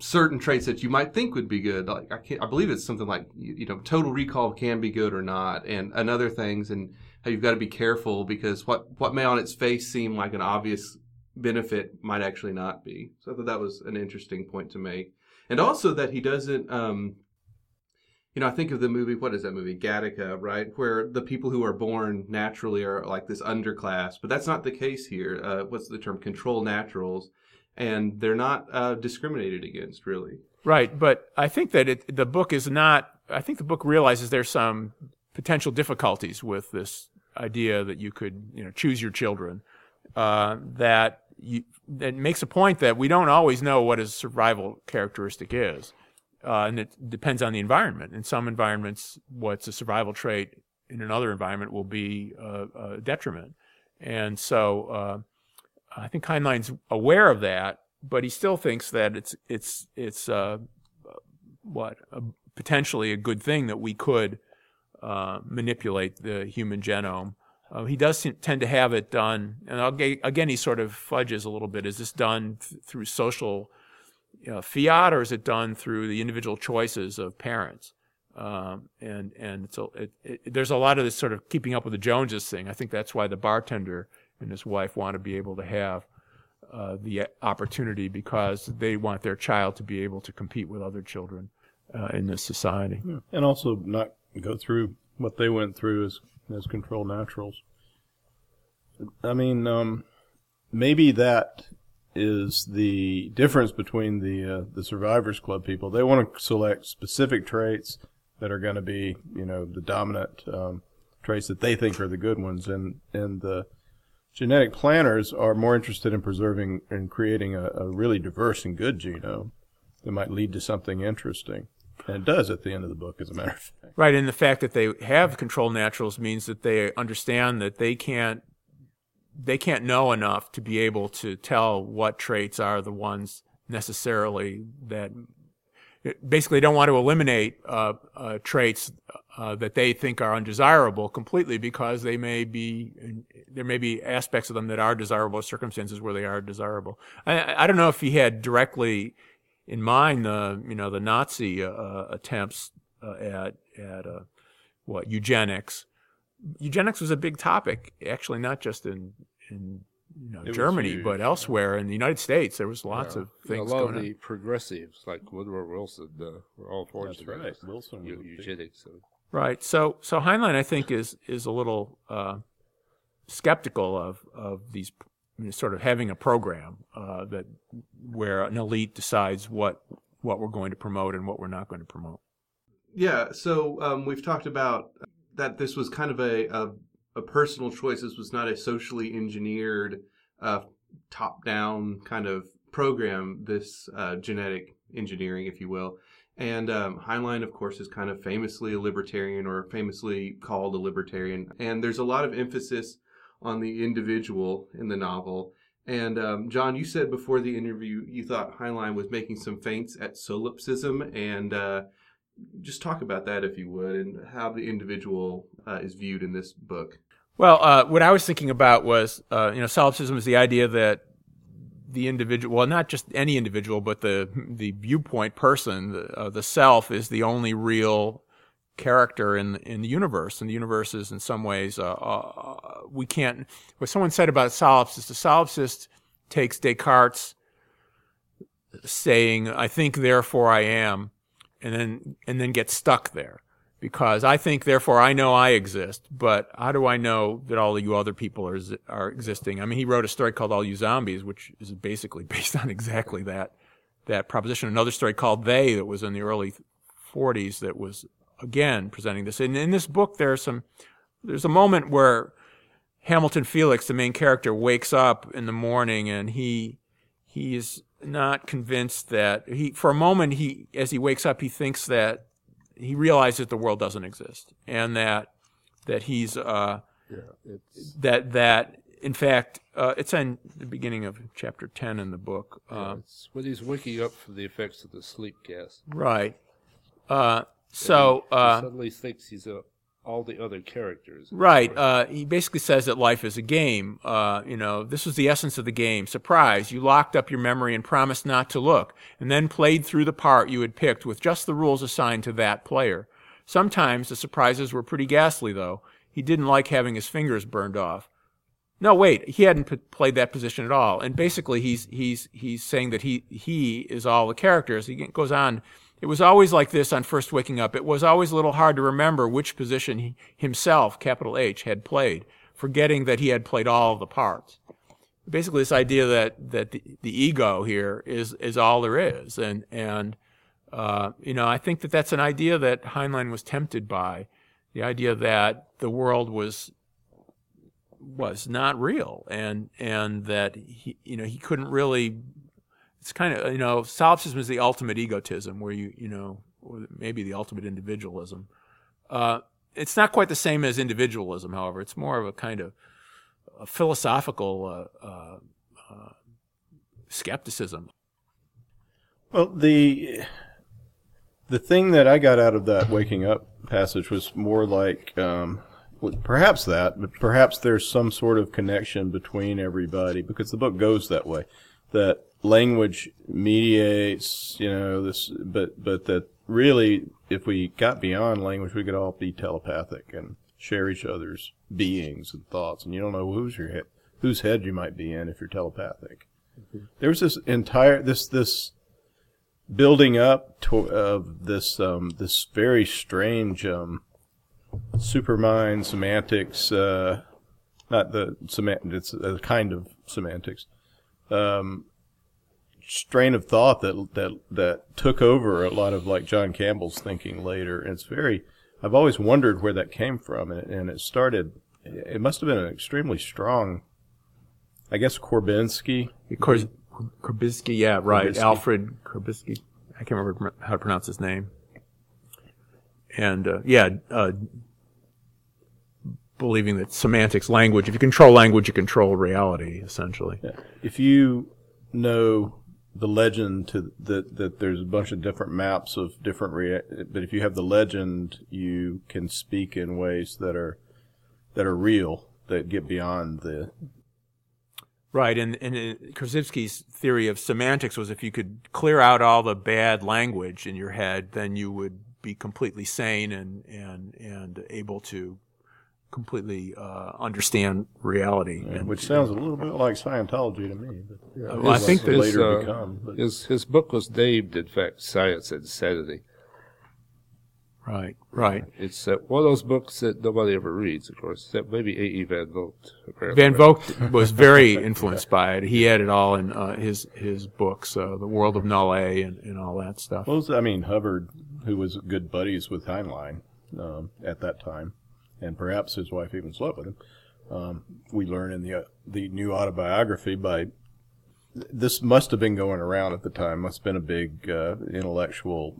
Speaker 3: certain traits that you might think would be good, like I, can't, I believe it's something like you, you know, total recall can be good or not, and, and other things, and how you've got to be careful because what what may on its face seem like an obvious benefit might actually not be. So I thought that was an interesting point to make and also that he doesn't um, you know, I think of the movie. What is that movie? Gattaca, right? Where the people who are born naturally are like this underclass, but that's not the case here. Uh, what's the term? Control naturals, and they're not uh, discriminated against, really.
Speaker 4: Right, but I think that it, the book is not. I think the book realizes there's some potential difficulties with this idea that you could, you know, choose your children. Uh, that you, that makes a point that we don't always know what a survival characteristic is, uh, and it depends on the environment. In some environments, what's a survival trait in another environment will be a, a detriment, and so uh, I think Heinlein's aware of that, but he still thinks that it's it's it's uh, what a, potentially a good thing that we could uh, manipulate the human genome. Uh, he does tend to have it done, and again, he sort of fudges a little bit. Is this done th- through social uh, fiat, or is it done through the individual choices of parents? Um, and and so it, it, there's a lot of this sort of keeping up with the Joneses thing. I think that's why the bartender and his wife want to be able to have uh, the opportunity because they want their child to be able to compete with other children uh, in this society.
Speaker 5: Yeah. And also not go through what they went through as, as control naturals. I mean, um, maybe that is the difference between the uh, the Survivors Club people. They want to select specific traits that are going to be, you know, the dominant um, traits that they think are the good ones, and and the genetic planners are more interested in preserving and creating a, a really diverse and good genome that might lead to something interesting. And it does at the end of the book, as a matter of fact.
Speaker 4: Right, and the fact that they have control naturals means that they understand that they can't they can't know enough to be able to tell what traits are the ones necessarily that basically don't want to eliminate uh, uh, traits uh, that they think are undesirable completely because they may be there may be aspects of them that are desirable circumstances where they are desirable. I, I don't know if he had directly in mind the you know the Nazi uh, uh, attempts uh, at at what eugenics. Eugenics was a big topic, actually, not just in in you know, Germany, huge, but elsewhere in the United States, there was lots yeah. of things.
Speaker 6: Yeah, a lot
Speaker 4: of
Speaker 6: the on. progressives, like Woodrow Wilson, uh, were all for
Speaker 5: That's right. Wilson
Speaker 6: eugenics. So.
Speaker 4: Right. So, so Heinlein, I think, is is a little uh, skeptical of of these sort of having a program uh, that where an elite decides what what we're going to promote and what we're not going to promote.
Speaker 3: Yeah. So um, we've talked about that. This was kind of a, a a personal choice. This was not a socially engineered, uh, top down kind of program. This uh, genetic engineering, if you will. And um, Heinlein, of course, is kind of famously a libertarian or famously called a libertarian. And there's a lot of emphasis on the individual in the novel. And um, John, you said before the interview you thought Heinlein was making some feints at solipsism. And uh, just talk about that, if you would, and how the individual uh, is viewed in this book.
Speaker 4: Well, uh, what I was thinking about was, uh, you know, solipsism is the idea that the individual, well, not just any individual, but the the viewpoint person, the, uh, the self, is the only real character in in the universe. And the universe is, in some ways, uh, uh, we can't. What someone said about solipsist, the solipsist takes Descartes saying, "I think, therefore I am," and then and then gets stuck there because I think, therefore, I know I exist. But how do I know that all of you other people are are existing? I mean, he wrote a story called All You Zombies, which is basically based on exactly that that proposition. Another story called They that was in the early 40s that was again presenting this. And in this book, there's some there's a moment where Hamilton Felix, the main character, wakes up in the morning and he he is not convinced that he for a moment he as he wakes up he thinks that he realizes that the world doesn't exist and that that he's uh, yeah, that that in fact uh, it's in the beginning of chapter 10 in the book
Speaker 6: uh, yeah, it's when he's waking up from the effects of the sleep gas.
Speaker 4: Right. Uh, so
Speaker 6: he, he uh, suddenly thinks he's a all the other characters.
Speaker 4: Right. Uh, he basically says that life is a game. Uh, you know, this was the essence of the game. Surprise. You locked up your memory and promised not to look, and then played through the part you had picked with just the rules assigned to that player. Sometimes the surprises were pretty ghastly, though. He didn't like having his fingers burned off. No, wait, he hadn't p- played that position at all. And basically, he's he's he's saying that he he is all the characters. He goes on it was always like this on first waking up. It was always a little hard to remember which position he himself, capital H, had played, forgetting that he had played all the parts. Basically, this idea that that the, the ego here is is all there is, and and uh, you know, I think that that's an idea that Heinlein was tempted by, the idea that the world was was not real, and and that he you know he couldn't really it's kind of you know solipsism is the ultimate egotism where you you know or maybe the ultimate individualism. Uh, it's not quite the same as individualism however. It's more of a kind of a philosophical uh, uh, uh skepticism.
Speaker 5: Well the the thing that i got out of that waking up passage was more like um, perhaps that but perhaps there's some sort of connection between everybody because the book goes that way that language mediates, you know, this, but, but that really, if we got beyond language, we could all be telepathic and share each other's beings and thoughts. And you don't know who's your head, whose head you might be in if you're telepathic. Mm-hmm. There's this entire, this, this building up to, of this, um, this very strange, um, supermind semantics, uh, not the semantics, it's a kind of semantics, um, strain of thought that that that took over a lot of like John Campbell's thinking later. And it's very, I've always wondered where that came from, and, and it started. It must have been an extremely strong, I guess, Korbinski.
Speaker 4: Kor- Korbinski, yeah, right, Alfred Korbinski. I can't remember how to pronounce his name. And uh, yeah, uh, believing that semantics, language, if you control language, you control reality, essentially. Yeah.
Speaker 5: If you know the legend to that that there's a bunch of different maps of different rea- but if you have the legend you can speak in ways that are that are real that get beyond the
Speaker 4: right and and uh, Korzybski's theory of semantics was if you could clear out all the bad language in your head then you would be completely sane and and and able to completely uh, understand reality.
Speaker 5: Yeah, and, which sounds a little bit like Scientology to me. But,
Speaker 4: yeah, well, I think that
Speaker 6: later uh, become. But. His his book was named, in fact, Science and Sanity.
Speaker 4: Right, right.
Speaker 6: It's uh, one of those books that nobody ever reads, of course, except maybe A.E. Van Vogt.
Speaker 4: Van Vogt was very influenced by it. He had it all in uh, his his books, uh, The World of Null A and, and all that stuff.
Speaker 5: Well, I mean, Hubbard, who was good buddies with Heinlein um, at that time, and perhaps his wife even slept with him. Um, we learn in the uh, the new autobiography by this must have been going around at the time. Must have been a big uh, intellectual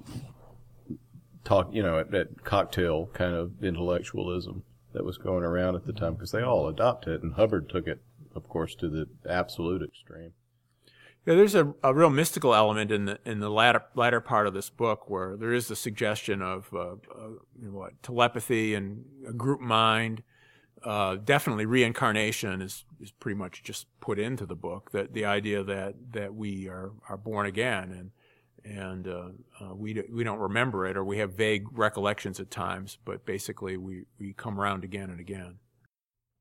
Speaker 5: talk, you know, at, at, cocktail kind of intellectualism that was going around at the time because they all adopted it, and Hubbard took it, of course, to the absolute extreme.
Speaker 4: Yeah, there's a, a real mystical element in the in the latter latter part of this book where there is the suggestion of uh, uh, what telepathy and a group mind. Uh, definitely, reincarnation is is pretty much just put into the book. That the idea that that we are are born again and and uh, uh, we do, we don't remember it or we have vague recollections at times, but basically we we come around again and again.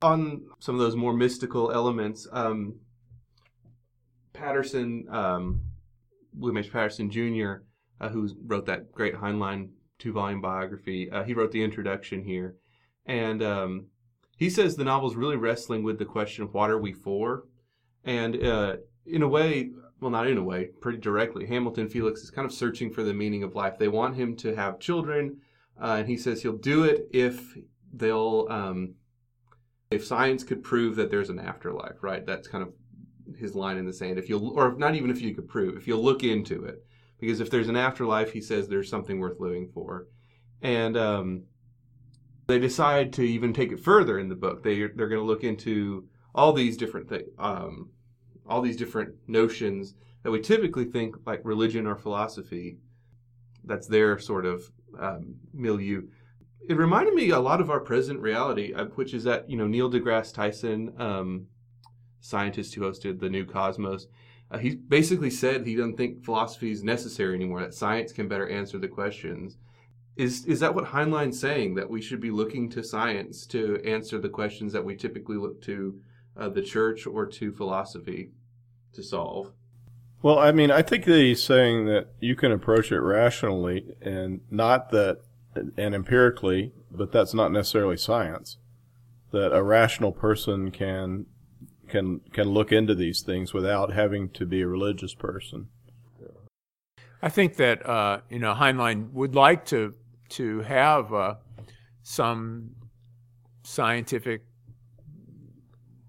Speaker 3: On some of those more mystical elements. Um, Patterson, um, William H. Patterson Jr., uh, who wrote that great Heinlein two volume biography, uh, he wrote the introduction here. And um, he says the novel's really wrestling with the question what are we for? And uh, in a way, well, not in a way, pretty directly, Hamilton Felix is kind of searching for the meaning of life. They want him to have children, uh, and he says he'll do it if they'll. Um, if science could prove that there's an afterlife, right? That's kind of his line in the sand. If you'll, or not even if you could prove, if you'll look into it, because if there's an afterlife, he says there's something worth living for, and um, they decide to even take it further in the book. They they're going to look into all these different things, um, all these different notions that we typically think like religion or philosophy. That's their sort of um, milieu. It reminded me a lot of our present reality, uh, which is that you know Neil deGrasse Tyson um, scientist who hosted the New Cosmos, uh, he basically said he doesn't think philosophy is necessary anymore. That science can better answer the questions. Is is that what Heinlein's saying? That we should be looking to science to answer the questions that we typically look to uh, the church or to philosophy to solve?
Speaker 5: Well, I mean, I think that he's saying that you can approach it rationally and not that, and empirically, but that's not necessarily science. That a rational person can can can look into these things without having to be a religious person.
Speaker 4: I think that uh, you know Heinlein would like to to have uh, some scientific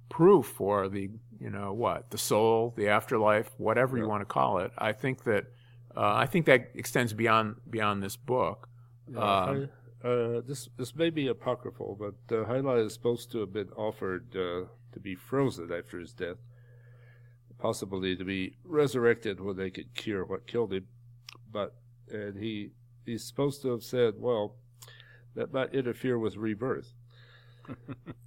Speaker 4: proof for the you know what the soul, the afterlife, whatever you want to call it. I think that uh, I think that extends beyond beyond this book. Um,
Speaker 6: I- uh, this this may be apocryphal, but uh, Heinlein is supposed to have been offered uh, to be frozen after his death, possibly to be resurrected when they could cure what killed him. But and he he's supposed to have said, "Well, that might interfere with rebirth."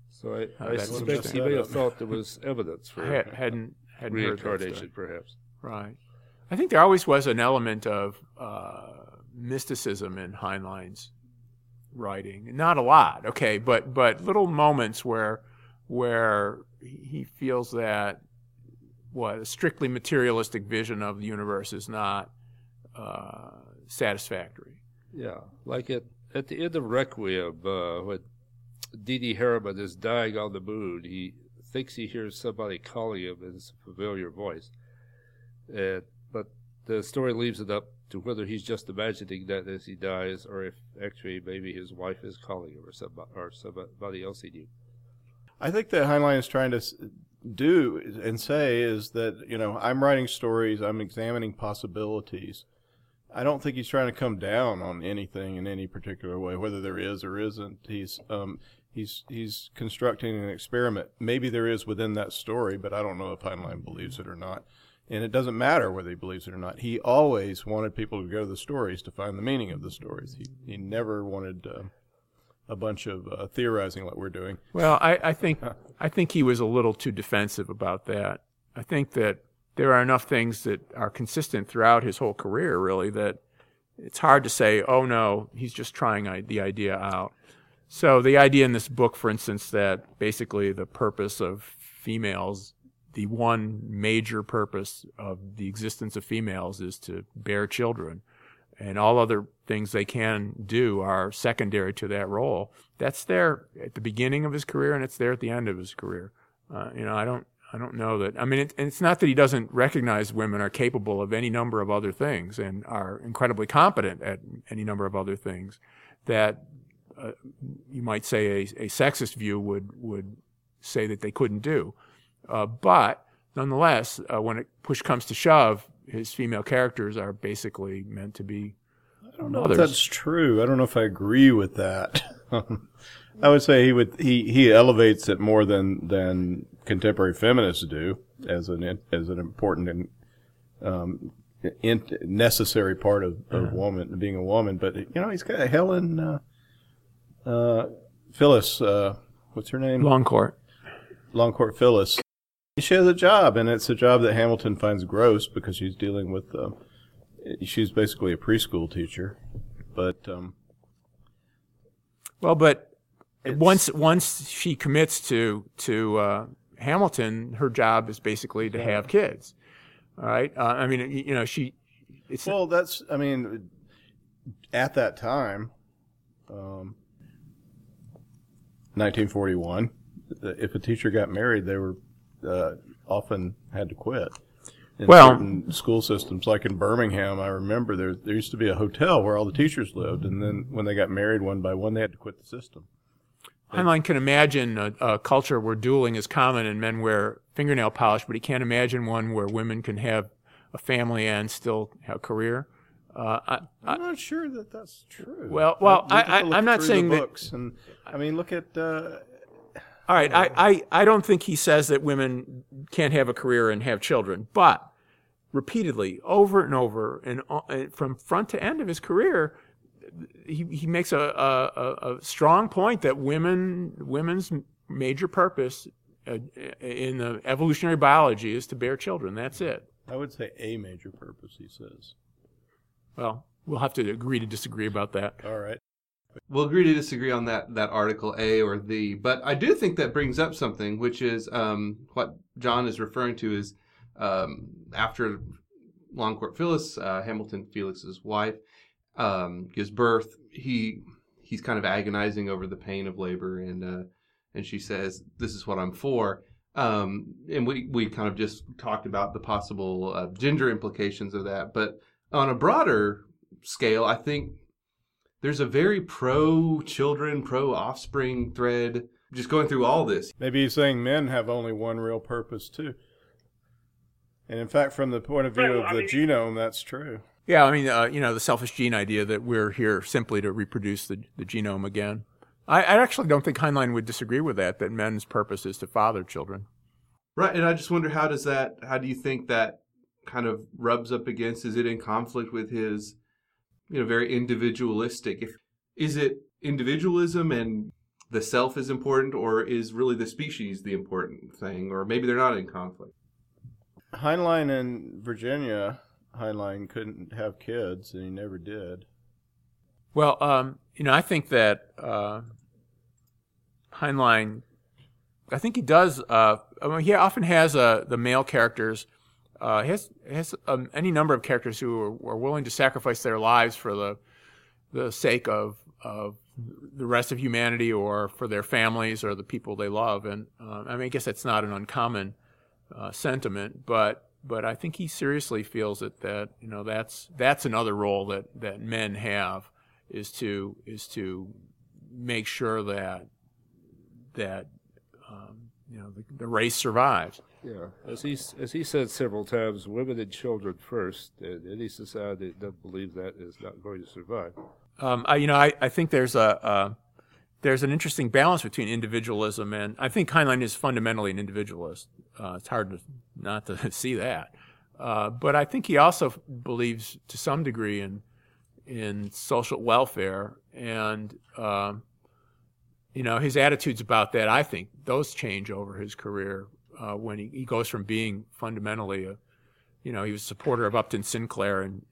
Speaker 6: so I, I suspect he may have thought there was evidence for
Speaker 4: I had, hadn't hadn't heard that stuff.
Speaker 6: reincarnation, perhaps.
Speaker 4: Right. I think there always was an element of uh, mysticism in Heinlein's writing. Not a lot, okay, but but little moments where where he feels that what a strictly materialistic vision of the universe is not uh, satisfactory.
Speaker 6: Yeah, like at at the end of Requiem, uh, when Dee Harriman is dying on the moon, he thinks he hears somebody calling him in his familiar voice, and but the story leaves it up to whether he's just imagining that as he dies, or if actually maybe his wife is calling him, or somebody, or somebody else he knew.
Speaker 5: I think that Heinlein is trying to do and say is that you know I'm writing stories, I'm examining possibilities. I don't think he's trying to come down on anything in any particular way, whether there is or isn't. He's um, he's he's constructing an experiment. Maybe there is within that story, but I don't know if Heinlein believes it or not. And it doesn't matter whether he believes it or not. He always wanted people to go to the stories to find the meaning of the stories. He he never wanted uh, a bunch of uh, theorizing like we're doing.
Speaker 4: Well, I, I think I think he was a little too defensive about that. I think that there are enough things that are consistent throughout his whole career, really, that it's hard to say, oh no, he's just trying the idea out. So the idea in this book, for instance, that basically the purpose of females, the one major purpose of the existence of females is to bear children and all other things they can do are secondary to that role. That's there at the beginning of his career, and it's there at the end of his career. Uh, you know, I don't, I don't know that. I mean, it, it's not that he doesn't recognize women are capable of any number of other things and are incredibly competent at any number of other things. That uh, you might say a, a sexist view would would say that they couldn't do. Uh, but nonetheless, uh, when it push comes to shove, his female characters are basically meant to be
Speaker 5: I don't know
Speaker 4: mothers.
Speaker 5: if that's true. I don't know if I agree with that. I would say he would he, he elevates it more than than contemporary feminists do as an as an important and um, in, necessary part of, of woman being a woman. But you know, he's got Helen uh, uh, Phyllis. Uh, what's her name?
Speaker 4: Longcourt.
Speaker 5: Longcourt Phyllis. She has a job, and it's a job that Hamilton finds gross because she's dealing with. Uh, she's basically a preschool teacher, but um,
Speaker 4: Well, but once once she commits to to uh, Hamilton, her job is basically to have kids. All right. Uh, I mean, you you know, she. It's
Speaker 5: well, that's I mean, at that time, um, 1941, if a teacher got married, they were uh, often had to quit. In
Speaker 4: Well-
Speaker 5: school systems, like in Birmingham, I remember there there used to be a hotel where all the teachers lived, and then when they got married one by one, they had to quit the system.
Speaker 4: Heinlein can imagine a, a culture where dueling is common and men wear fingernail polish, but he can't imagine one where women can have a family and still have a career. Uh, I,
Speaker 5: I'm not sure that that's true.
Speaker 4: Well- well, I, I'm not saying
Speaker 5: the
Speaker 4: that-
Speaker 5: books, and I mean, look at uh,
Speaker 4: All right, I, I, I don't think he says that women can't have a career and have children, but repeatedly, over and over, and uh, from front to end of his career, he, he makes a, a, a- strong point that women women's major purpose uh, in the evolutionary biology is to bear children. That's it.
Speaker 5: I would say a major purpose. He says.
Speaker 4: Well, we'll have to agree to disagree about that.
Speaker 5: All right.
Speaker 3: We'll agree to disagree on that that article A or the, but I do think that brings up something, which is um, what John is referring to is um, after Longcourt Phyllis, uh, Hamilton Felix's wife, um, gives birth, he he's kind of agonizing over the pain of labor, and uh, and she says, "This is what I'm for." Um, and we we kind of just talked about the possible uh, gender implications of that, but on a broader scale, I think there's a very pro children, pro offspring thread just going through all this.
Speaker 5: Maybe he's saying men have only one real purpose too. And in fact, from the point of view
Speaker 7: Well,
Speaker 5: of
Speaker 7: I
Speaker 5: the
Speaker 7: mean-
Speaker 5: genome, that's true.
Speaker 4: Yeah, I mean, uh, you know, the selfish gene idea that we're here simply to reproduce the, the genome again. I, I actually don't think Heinlein would disagree with that, that men's purpose is to father children.
Speaker 3: Right, and I just wonder how does that how do you think that kind of rubs up against is it in conflict with his you know very individualistic if is it individualism and the self is important or is really the species the important thing or maybe they're not in conflict.
Speaker 5: Heinlein in Virginia, Heinlein couldn't have kids, and he never did.
Speaker 4: Well, um, you know, I think that uh, Heinlein, I think he does. Uh, I mean, he often has uh, the male characters. Uh, has has um, any number of characters who are, are willing to sacrifice their lives for the the sake of of the rest of humanity or for their families or the people they love. And uh, I mean, I guess that's not an uncommon uh, sentiment, but but I think he seriously feels that that you know that's that's another role that that men have is to is to make sure that that um, you know the, the race survives.
Speaker 6: Yeah, as he as he said several times, women and children first. And any society that doesn't believe that is not going to survive.
Speaker 4: Um, I, you know, I, I think there's a uh, there's an interesting balance between individualism and I think Heinlein is fundamentally an individualist. Uh, it's hard to, not to see that, uh, but I think he also believes to some degree in in social welfare and um, you know his attitudes about that. I think those change over his career uh, when he, he goes from being fundamentally a you know he was a supporter of Upton Sinclair and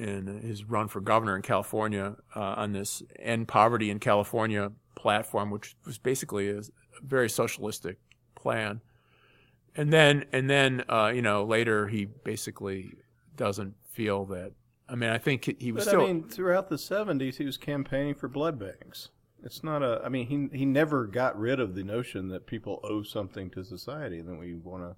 Speaker 4: in his run for governor in California uh, on this end poverty in California platform, which was basically a very socialistic plan. And then, and then, uh, you know, later he basically doesn't feel that. I mean, I think he was
Speaker 5: But
Speaker 4: still.
Speaker 5: I mean, throughout the '70s, he was campaigning for blood banks. It's not a. I mean, he he never got rid of the notion that people owe something to society, and that we want to.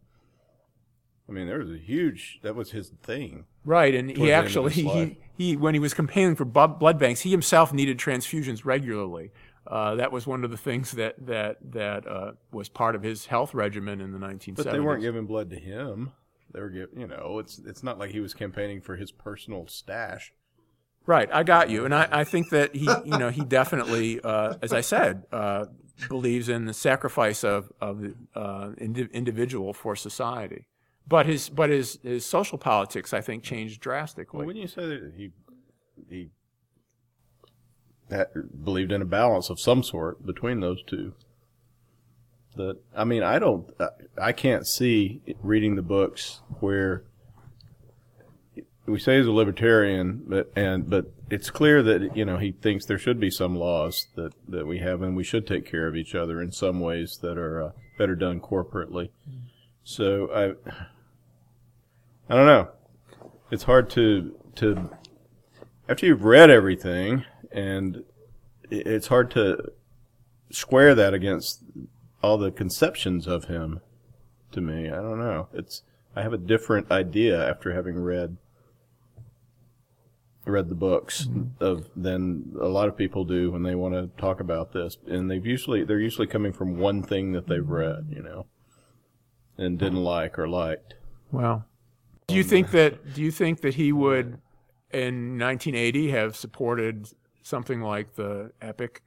Speaker 5: I mean, there was a huge. That was his thing.
Speaker 4: Right, and he
Speaker 5: the end of
Speaker 4: actually he, he when he was campaigning for blood banks, he himself needed transfusions regularly. Uh, that was one of the things that that that uh, was part of his health regimen in the 1970s.
Speaker 5: But they weren't giving blood to him. They were giving. You know, it's it's not like he was campaigning for his personal stash.
Speaker 4: Right, I got you, and I, I think that he, you know, he definitely, uh, as I said, uh, believes in the sacrifice of of the uh, indi- individual for society. But his but his his social politics, I think, changed drastically.
Speaker 5: Well, when you say that he he that believed in a balance of some sort between those two. That I mean, I don't, I can't see reading the books where we say he's a libertarian, but and but it's clear that you know he thinks there should be some laws that that we have, and we should take care of each other in some ways that are uh, better done corporately. So I, I don't know. It's hard to to after you've read everything, and it's hard to square that against all the conceptions of him. To me, I don't know. It's I have a different idea after having read read the books of than a lot of people do when they want to talk about this, and they've usually they're usually coming from one thing that they've read, you know, and didn't like or liked.
Speaker 4: Well, do you think that do you think that he would, in 1980, have supported something like the Epic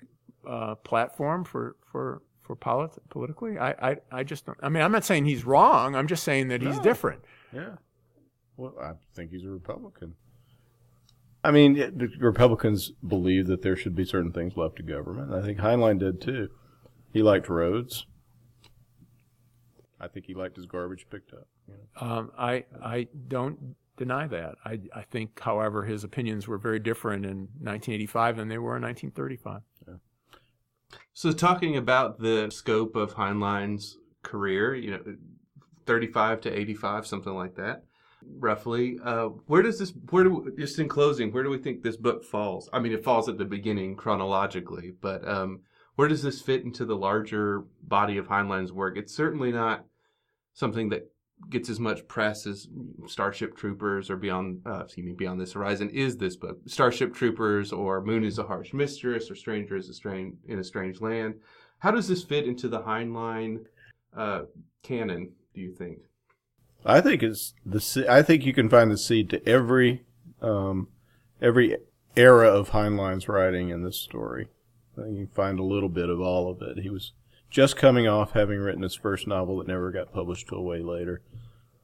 Speaker 4: uh, platform for for for polit- politically? I, I I just don't. I mean, I'm not saying he's wrong. I'm just saying that he's
Speaker 5: No.
Speaker 4: different.
Speaker 5: Yeah. Well, I think he's a Republican. I mean, the Republicans believe that there should be certain things left to government. I think Heinlein did too. He liked roads. I think he liked his garbage picked up. You know?
Speaker 4: Um, I I don't deny that. I I think, however, his opinions were very different in 1985 than they were in 1935.
Speaker 3: So talking about the scope of Heinlein's career, you know, 35 to 85, something like that. Roughly. Uh, where does this? Where do just in closing? Where do we think this book falls? I mean, it falls at the beginning chronologically, but um, where does this fit into the larger body of Heinlein's work? It's certainly not something that gets as much press as Starship Troopers or Beyond, uh, excuse me, Beyond This Horizon is this book. Starship Troopers or Moon is a Harsh Mistress or Stranger is a strange in a Strange Land. How does this fit into the Heinlein uh, canon? Do you think?
Speaker 5: I think it's the. I think you can find the seed to every, um, every era of Heinlein's writing in this story. I think you find a little bit of all of it. He was just coming off having written his first novel that never got published till way later.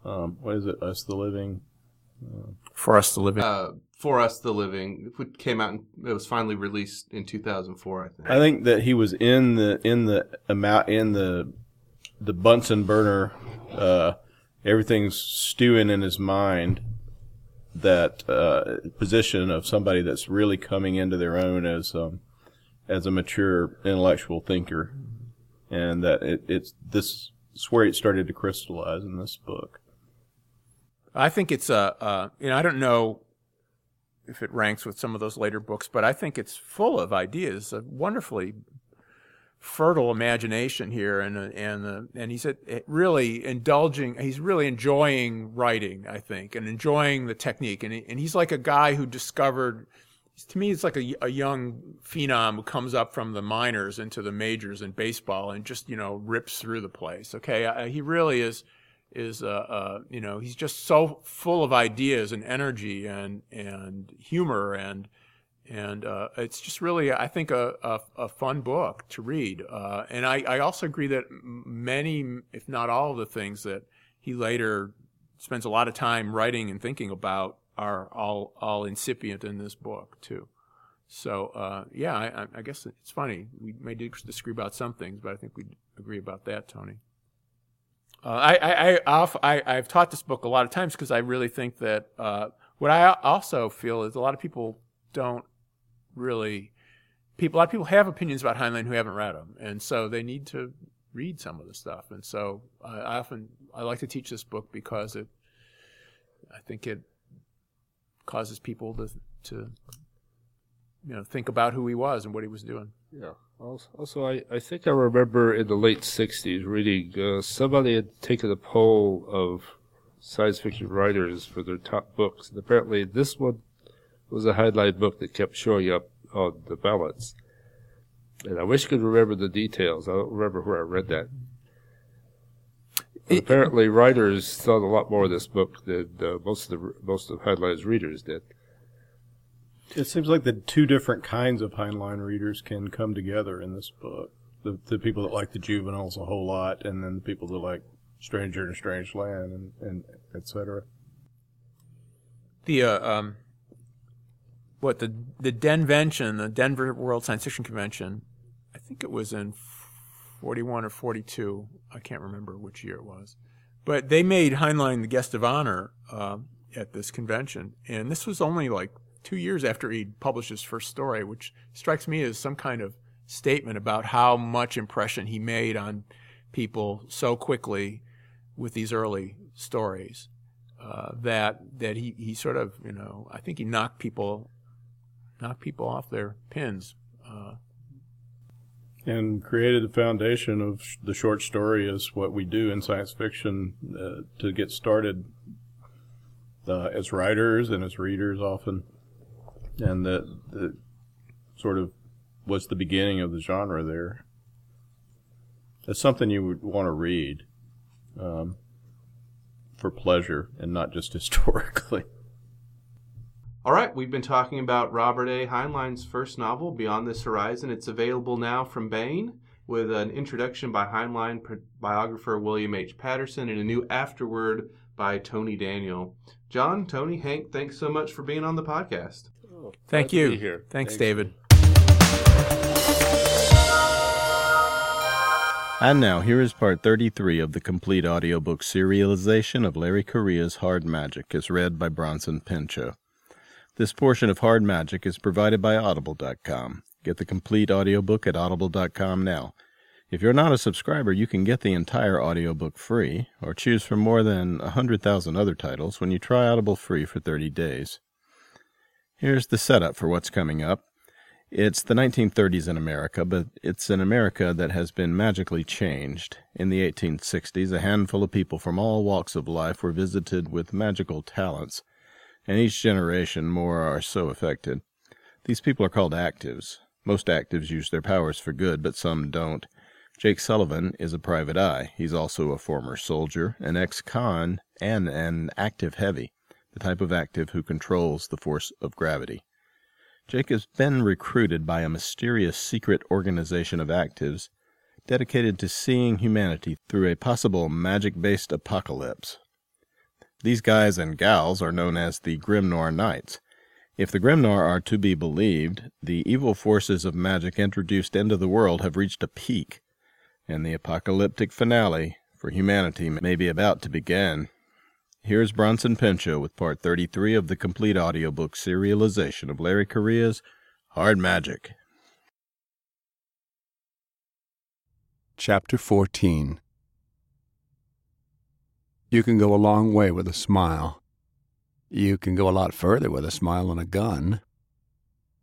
Speaker 5: Um, what is it? Us the Living.
Speaker 4: For us to live in.
Speaker 3: Uh, For Us the Living it came out. And it was finally released in 2004, I think.
Speaker 5: I think that he was in the in the amount in the the Bunsen burner. Uh, everything's stewing in his mind. That uh, position of somebody that's really coming into their own as um, as a mature intellectual thinker, and that it, it's this is where it started to crystallize in this book.
Speaker 4: I think it's a, uh, you know, I don't know if it ranks with some of those later books, but I think it's full of ideas, wonderfully fertile imagination here, and and uh, and he's really indulging. He's really enjoying writing, I think, and enjoying the technique, and he, and he's like a guy who discovered. To me, it's like a, a young phenom who comes up from the minors into the majors in baseball and just you know rips through the place. Okay, uh, he really is is uh, uh, you know he's just so full of ideas and energy and and humor and and uh, it's just really I think a, a, a fun book to read. Uh, and I, I also agree that many, if not all, of the things that he later spends a lot of time writing and thinking about are all all incipient in this book too. So uh, yeah, I, I guess it's funny we may disagree about some things, but I think we agree about that, Tony. Uh, I, I, I, have taught this book a lot of times because I really think that uh, what I also feel is a lot of people don't really, people, a lot of people have opinions about Heinlein who haven't read them, and so they need to read some of the stuff. And so I, I often I like to teach this book because it, I think it causes people to to you know think about who he was and what he was doing.
Speaker 6: Yeah. Also, I, I think I remember in the late 60s reading uh, somebody had taken a poll of science fiction writers for their top books. And apparently, this one was a Heinlein book that kept showing up on the ballots. And I wish I could remember the details. I don't remember where I read that. It, apparently, writers thought a lot more of this book than uh, most of the most of Heinlein's readers did.
Speaker 5: It seems like the two different kinds of Heinlein readers can come together in this book. The, the people that like the juveniles a whole lot, and then the people that like Stranger in a Strange Land, and, and etc.
Speaker 4: The uh, um, what the the Denvention, the Denver World Science Fiction Convention, I think it was in forty one or forty two. I can't remember which year it was, but they made Heinlein the guest of honor uh, at this convention, and this was only like two years after he published his first story, which strikes me as some kind of statement about how much impression he made on people so quickly with these early stories. Uh, that that he, he sort of you know I think he knocked people knocked people off their pins uh,
Speaker 5: and created the foundation of the short story as what we do in science fiction uh, to get started uh, as writers and as readers often and that sort of was the beginning of the genre there. It's something you would want to read um, for pleasure and not just historically.
Speaker 3: All right, we've been talking about Robert A. Heinlein's first novel, Beyond This Horizon. It's available now from Baen with an introduction by Heinlein biographer William H. Patterson and a new afterword by Tony Daniel. John, Tony, Hank, thanks so much for being on the podcast.
Speaker 4: Thank you. Thanks, Thanks, David.
Speaker 2: And now, here is part 33 of the complete audiobook serialization of Larry Correia's Hard Magic, as read by Bronson Pinchot. This portion of Hard Magic is provided by Audible.com. Get the complete audiobook at Audible.com now. If you're not a subscriber, you can get the entire audiobook free or choose from more than 100,000 other titles when you try Audible free for 30 days. Here's the setup for what's coming up. It's the 1930s in America, but it's an America that has been magically changed. In the 1860s, a handful of people from all walks of life were visited with magical talents, and each generation more are so affected. These people are called actives. Most actives use their powers for good, but some don't. Jake Sullivan is a private eye. He's also a former soldier, an ex con, and an active heavy, the type of active who controls the force of gravity. Jake has been recruited by a mysterious secret organization of actives dedicated to seeing humanity through a possible magic based apocalypse. These guys and gals are known as the Grimnoir Knights. If the Grimnoir are to be believed, the evil forces of magic introduced into the world have reached a peak and the apocalyptic finale for humanity may be about to begin. Here's Bronson Pinchot with part 33 of the complete audiobook serialization of Larry Correia's Hard Magic.
Speaker 7: Chapter 14 You can go a long way with a smile. You can go a lot further with a smile and a gun.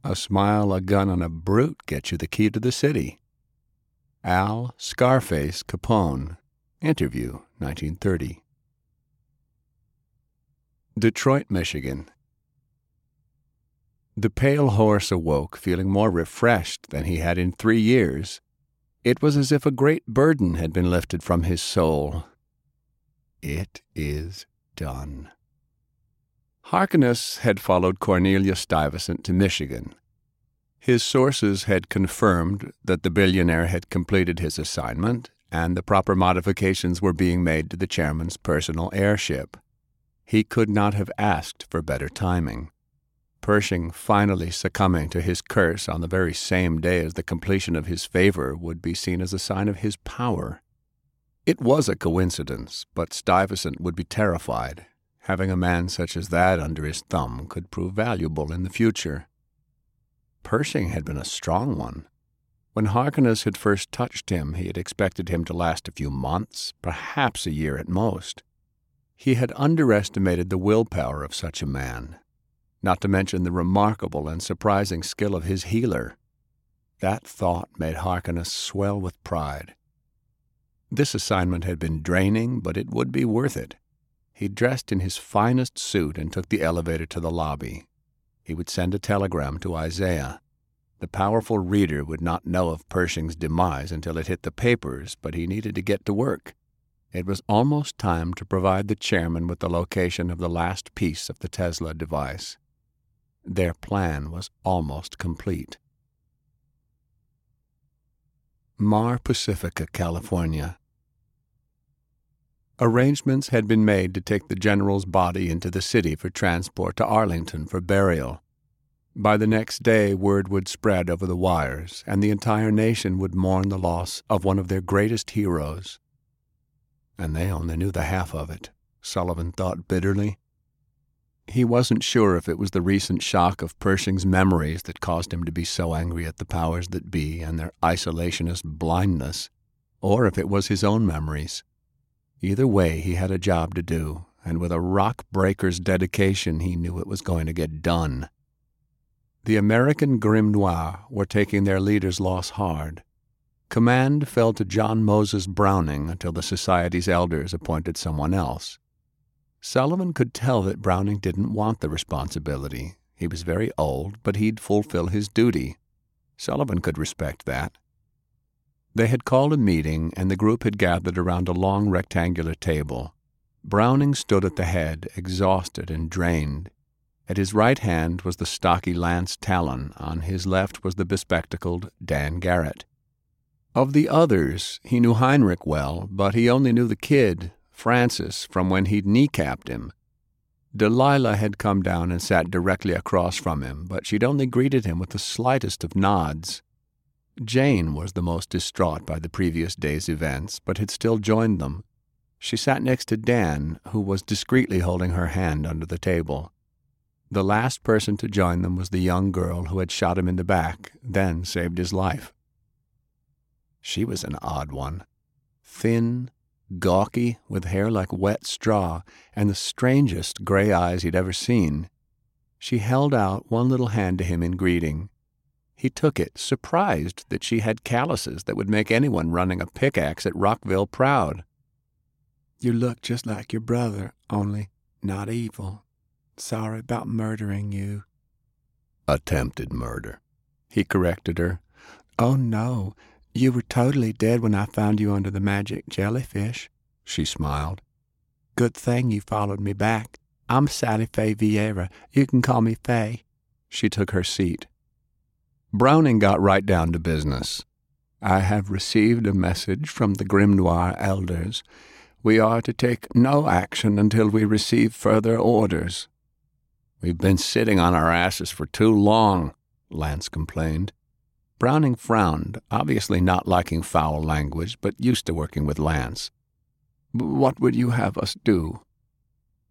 Speaker 7: A smile, a gun, and a brute get you the key to the city. Al Scarface Capone, Interview, 1930. Detroit, Michigan. The pale horse awoke feeling more refreshed than he had in three years. It was as if a great burden had been lifted from his soul. It is done. Harkness had followed Cornelius Stuyvesant to Michigan his sources had confirmed that the billionaire had completed his assignment and the proper modifications were being made to the chairman's personal airship. He could not have asked for better timing. Pershing finally succumbing to his curse on the very same day as the completion of his favor would be seen as a sign of his power. It was a coincidence, but Stuyvesant would be terrified. Having a man such as that under his thumb could prove valuable in the future. Pershing had been a strong one. When Harkness had first touched him, he had expected him to last a few months, perhaps a year at most. He had underestimated the willpower of such a man, not to mention the remarkable and surprising skill of his healer. That thought made Harkness swell with pride. This assignment had been draining, but it would be worth it. He dressed in his finest suit and took the elevator to the lobby. He would send a telegram to Isaiah. The powerful reader would not know of Pershing's demise until it hit the papers, but he needed to get to work. It was almost time to provide the chairman with the location of the last piece of the Tesla device. Their plan was almost complete. Mar Pacifica, California. Arrangements had been made to take the general's body into the city for transport to Arlington for burial. By the next day, word would spread over the wires, and the entire nation would mourn the loss of one of their greatest heroes. And they only knew the half of it, Sullivan thought bitterly. He wasn't sure if it was the recent shock of Pershing's memories that caused him to be so angry at the powers that be and their isolationist blindness, or if it was his own memories. Either way, he had a job to do, and with a rock breaker's dedication, he knew it was going to get done. The American Grimnoir were taking their leader's loss hard. Command fell to John Moses Browning until the Society's elders appointed someone else. Sullivan could tell that Browning didn't want the responsibility. He was very old, but he'd fulfill his duty. Sullivan could respect that. They had called a meeting, and the group had gathered around a long rectangular table. Browning stood at the head, exhausted and drained. At his right hand was the stocky Lance Talon, on his left was the bespectacled Dan Garrett. Of the others, he knew Heinrich well, but he only knew the kid, Francis, from when he'd kneecapped him. Delilah had come down and sat directly across from him, but she'd only greeted him with the slightest of nods. Jane was the most distraught by the previous day's events, but had still joined them. She sat next to Dan, who was discreetly holding her hand under the table. The last person to join them was the young girl who had shot him in the back, then saved his life. She was an odd one. Thin, gawky, with hair like wet straw, and the strangest gray eyes he'd ever seen. She held out one little hand to him in greeting. He took it, surprised that she had calluses that would make anyone running a pickaxe at Rockville proud. You look just like your brother, only not evil. Sorry about murdering you. Attempted murder. He corrected her. Oh, no. You were totally dead when I found you under the magic jellyfish. She smiled. Good thing you followed me back. I'm Sally Faye Vierra. You can call me Faye. She took her seat. Browning got right down to business. I have received a message from the Grimnoir elders. We are to take no action until we receive further orders. We've been sitting on our asses for too long, Lance complained. Browning frowned, obviously not liking foul language, but used to working with Lance. What would you have us do?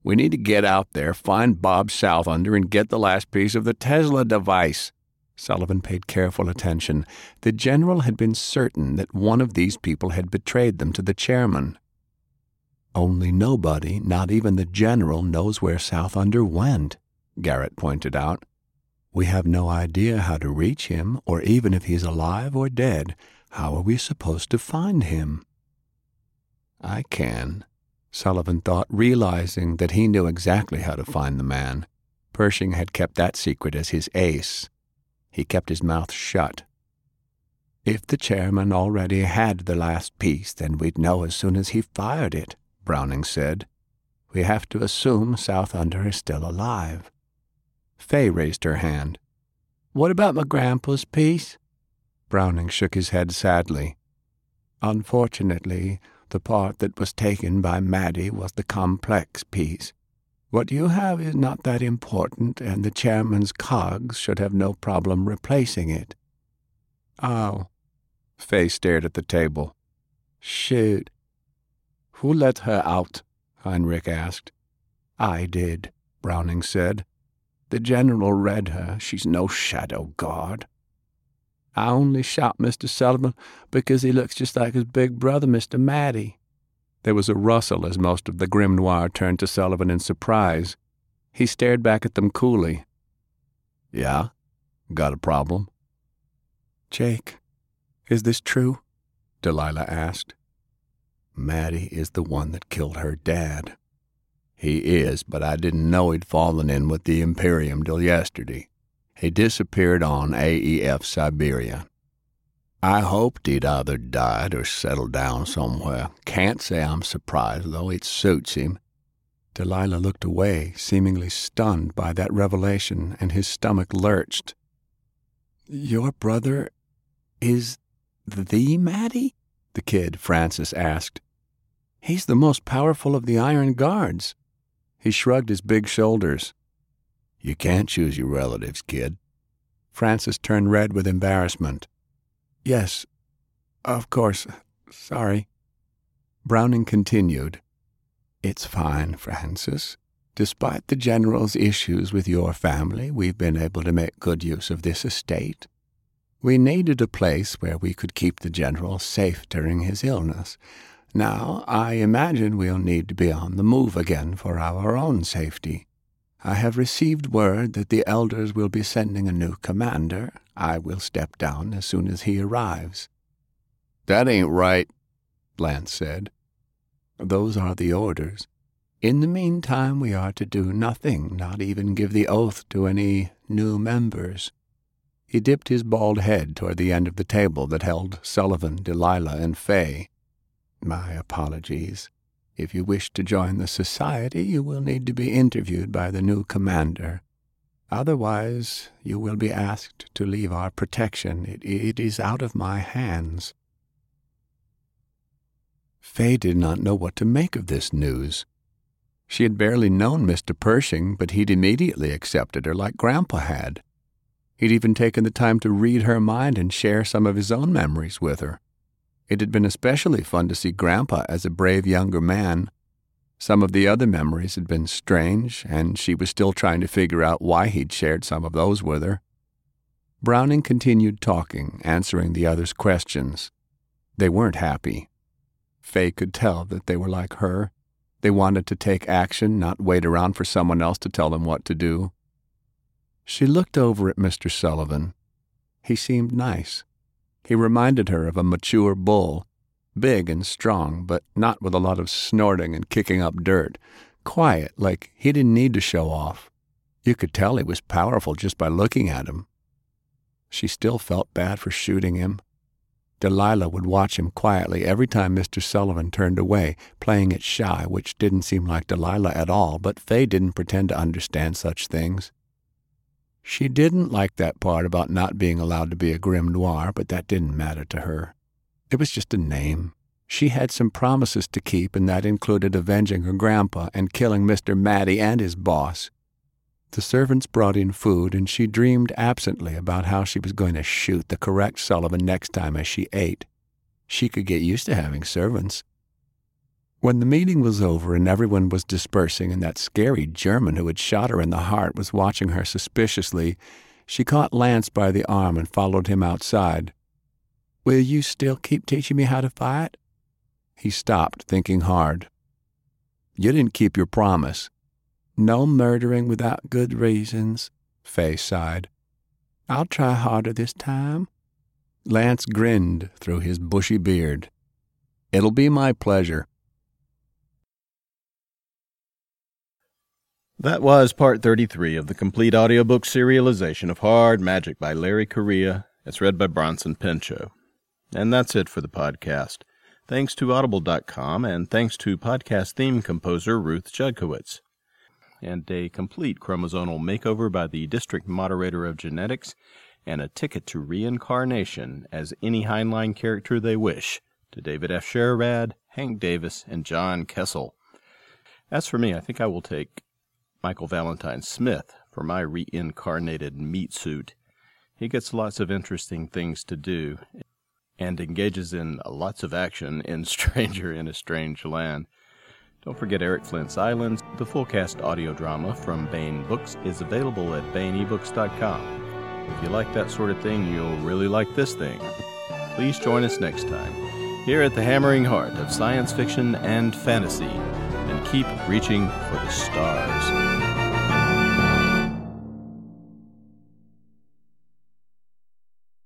Speaker 7: We need to get out there, find Bob Southunder, and get the last piece of the Tesla device. Sullivan paid careful attention. The general had been certain that one of these people had betrayed them to the chairman. Only nobody, not even the general, knows where Southunder went, Garrett pointed out. We have no idea how to reach him, or even if he's alive or dead. How are we supposed to find him? I can, Sullivan thought, realizing that he knew exactly how to find the man. Pershing had kept that secret as his ace. He kept his mouth shut. If the chairman already had the last piece, then we'd know as soon as he fired it, Browning said. We have to assume Southunder is still alive. Faye raised her hand. What about my grandpa's piece? Browning shook his head sadly. Unfortunately, the part that was taken by Madi was the complex piece. What you have is not that important, and the chairman's cogs should have no problem replacing it. Oh. Faye stared at the table. Shoot. Who let her out? Heinrich asked. I did, Browning said. The general read her. She's no shadow guard. I only shot Mr. Sullivan because he looks just like his big brother, Mr. Madi. There was a rustle as most of the Grimnoir turned to Sullivan in surprise. He stared back at them coolly. Yeah? Got a problem? Jake, is this true? Delilah asked. Madi is the one that killed her dad. He is, but I didn't know he'd fallen in with the Imperium till yesterday. He disappeared on AEF Siberia. I hoped he'd either died or settled down somewhere. Can't say I'm surprised, though it suits him. Delilah looked away, seemingly stunned by that revelation, and his stomach lurched. Your brother is the Madi? The kid, Francis, asked. He's the most powerful of the Iron Guards. He shrugged his big shoulders. You can't choose your relatives, kid. Francis turned red with embarrassment. Yes, of course. Sorry. Browning continued. It's fine, Francis. Despite the General's issues with your family, we've been able to make good use of this estate. We needed a place where we could keep the General safe during his illness. Now, I imagine we'll need to be on the move again for our own safety. I have received word that the elders will be sending a new commander. I will step down as soon as he arrives. That ain't right, Lance said. Those are the orders. In the meantime, we are to do nothing, not even give the oath to any new members. He dipped his bald head toward the end of the table that held Sullivan, Delilah, and Faye. My apologies. If you wish to join the society, you will need to be interviewed by the new commander. Otherwise, you will be asked to leave our protection. It, it is out of my hands. Faye did not know what to make of this news. She had barely known Mr. Pershing, but he'd immediately accepted her like Grandpa had. He'd even taken the time to read her mind and share some of his own memories with her. It had been especially fun to see Grandpa as a brave younger man. Some of the other memories had been strange, and she was still trying to figure out why he'd shared some of those with her. Browning continued talking, answering the others' questions. They weren't happy. Faye could tell that they were like her. They wanted to take action, not wait around for someone else to tell them what to do. She looked over at Mr. Sullivan. He seemed nice. He reminded her of a mature bull, big and strong, but not with a lot of snorting and kicking up dirt. Quiet, like he didn't need to show off. You could tell he was powerful just by looking at him. She still felt bad for shooting him. Delilah would watch him quietly every time Mr. Sullivan turned away, playing it shy, which didn't seem like Delilah at all, but Faye didn't pretend to understand such things. She didn't like that part about not being allowed to be a Grimnoir, but that didn't matter to her. It was just a name. She had some promises to keep, and that included avenging her grandpa and killing Mr. Madi and his boss. The servants brought in food, and she dreamed absently about how she was going to shoot the correct Sullivan next time as she ate. She could get used to having servants. When the meeting was over and everyone was dispersing, and that scary German who had shot her in the heart was watching her suspiciously, she caught Lance by the arm and followed him outside. Will you still keep teaching me how to fight? He stopped, thinking hard. You didn't keep your promise. No murdering without good reasons, Faye sighed. I'll try harder this time. Lance grinned through his bushy beard. It'll be my pleasure.
Speaker 2: That was part 33 of the complete audiobook serialization of Hard Magic by Larry Correia. It's read by Bronson Pinchot. And that's it for the podcast. Thanks to Audible.com and thanks to podcast theme composer Ruth Judkowitz. And a complete chromosomal makeover by the District Moderator of Genetics and a ticket to reincarnation as any Heinlein character they wish to David F. Sherrod, Hank Davis, and John Kessel. As for me, I think I will take Michael Valentine Smith for my reincarnated meat suit. He gets lots of interesting things to do and engages in lots of action in Stranger in a Strange Land. Don't forget Eric Flint's Islands. The full cast audio drama from Baen Books is available at baenebooks.com. If you like that sort of thing, you'll really like this thing. Please join us next time here at the hammering heart of science fiction and fantasy and keep reaching for the stars.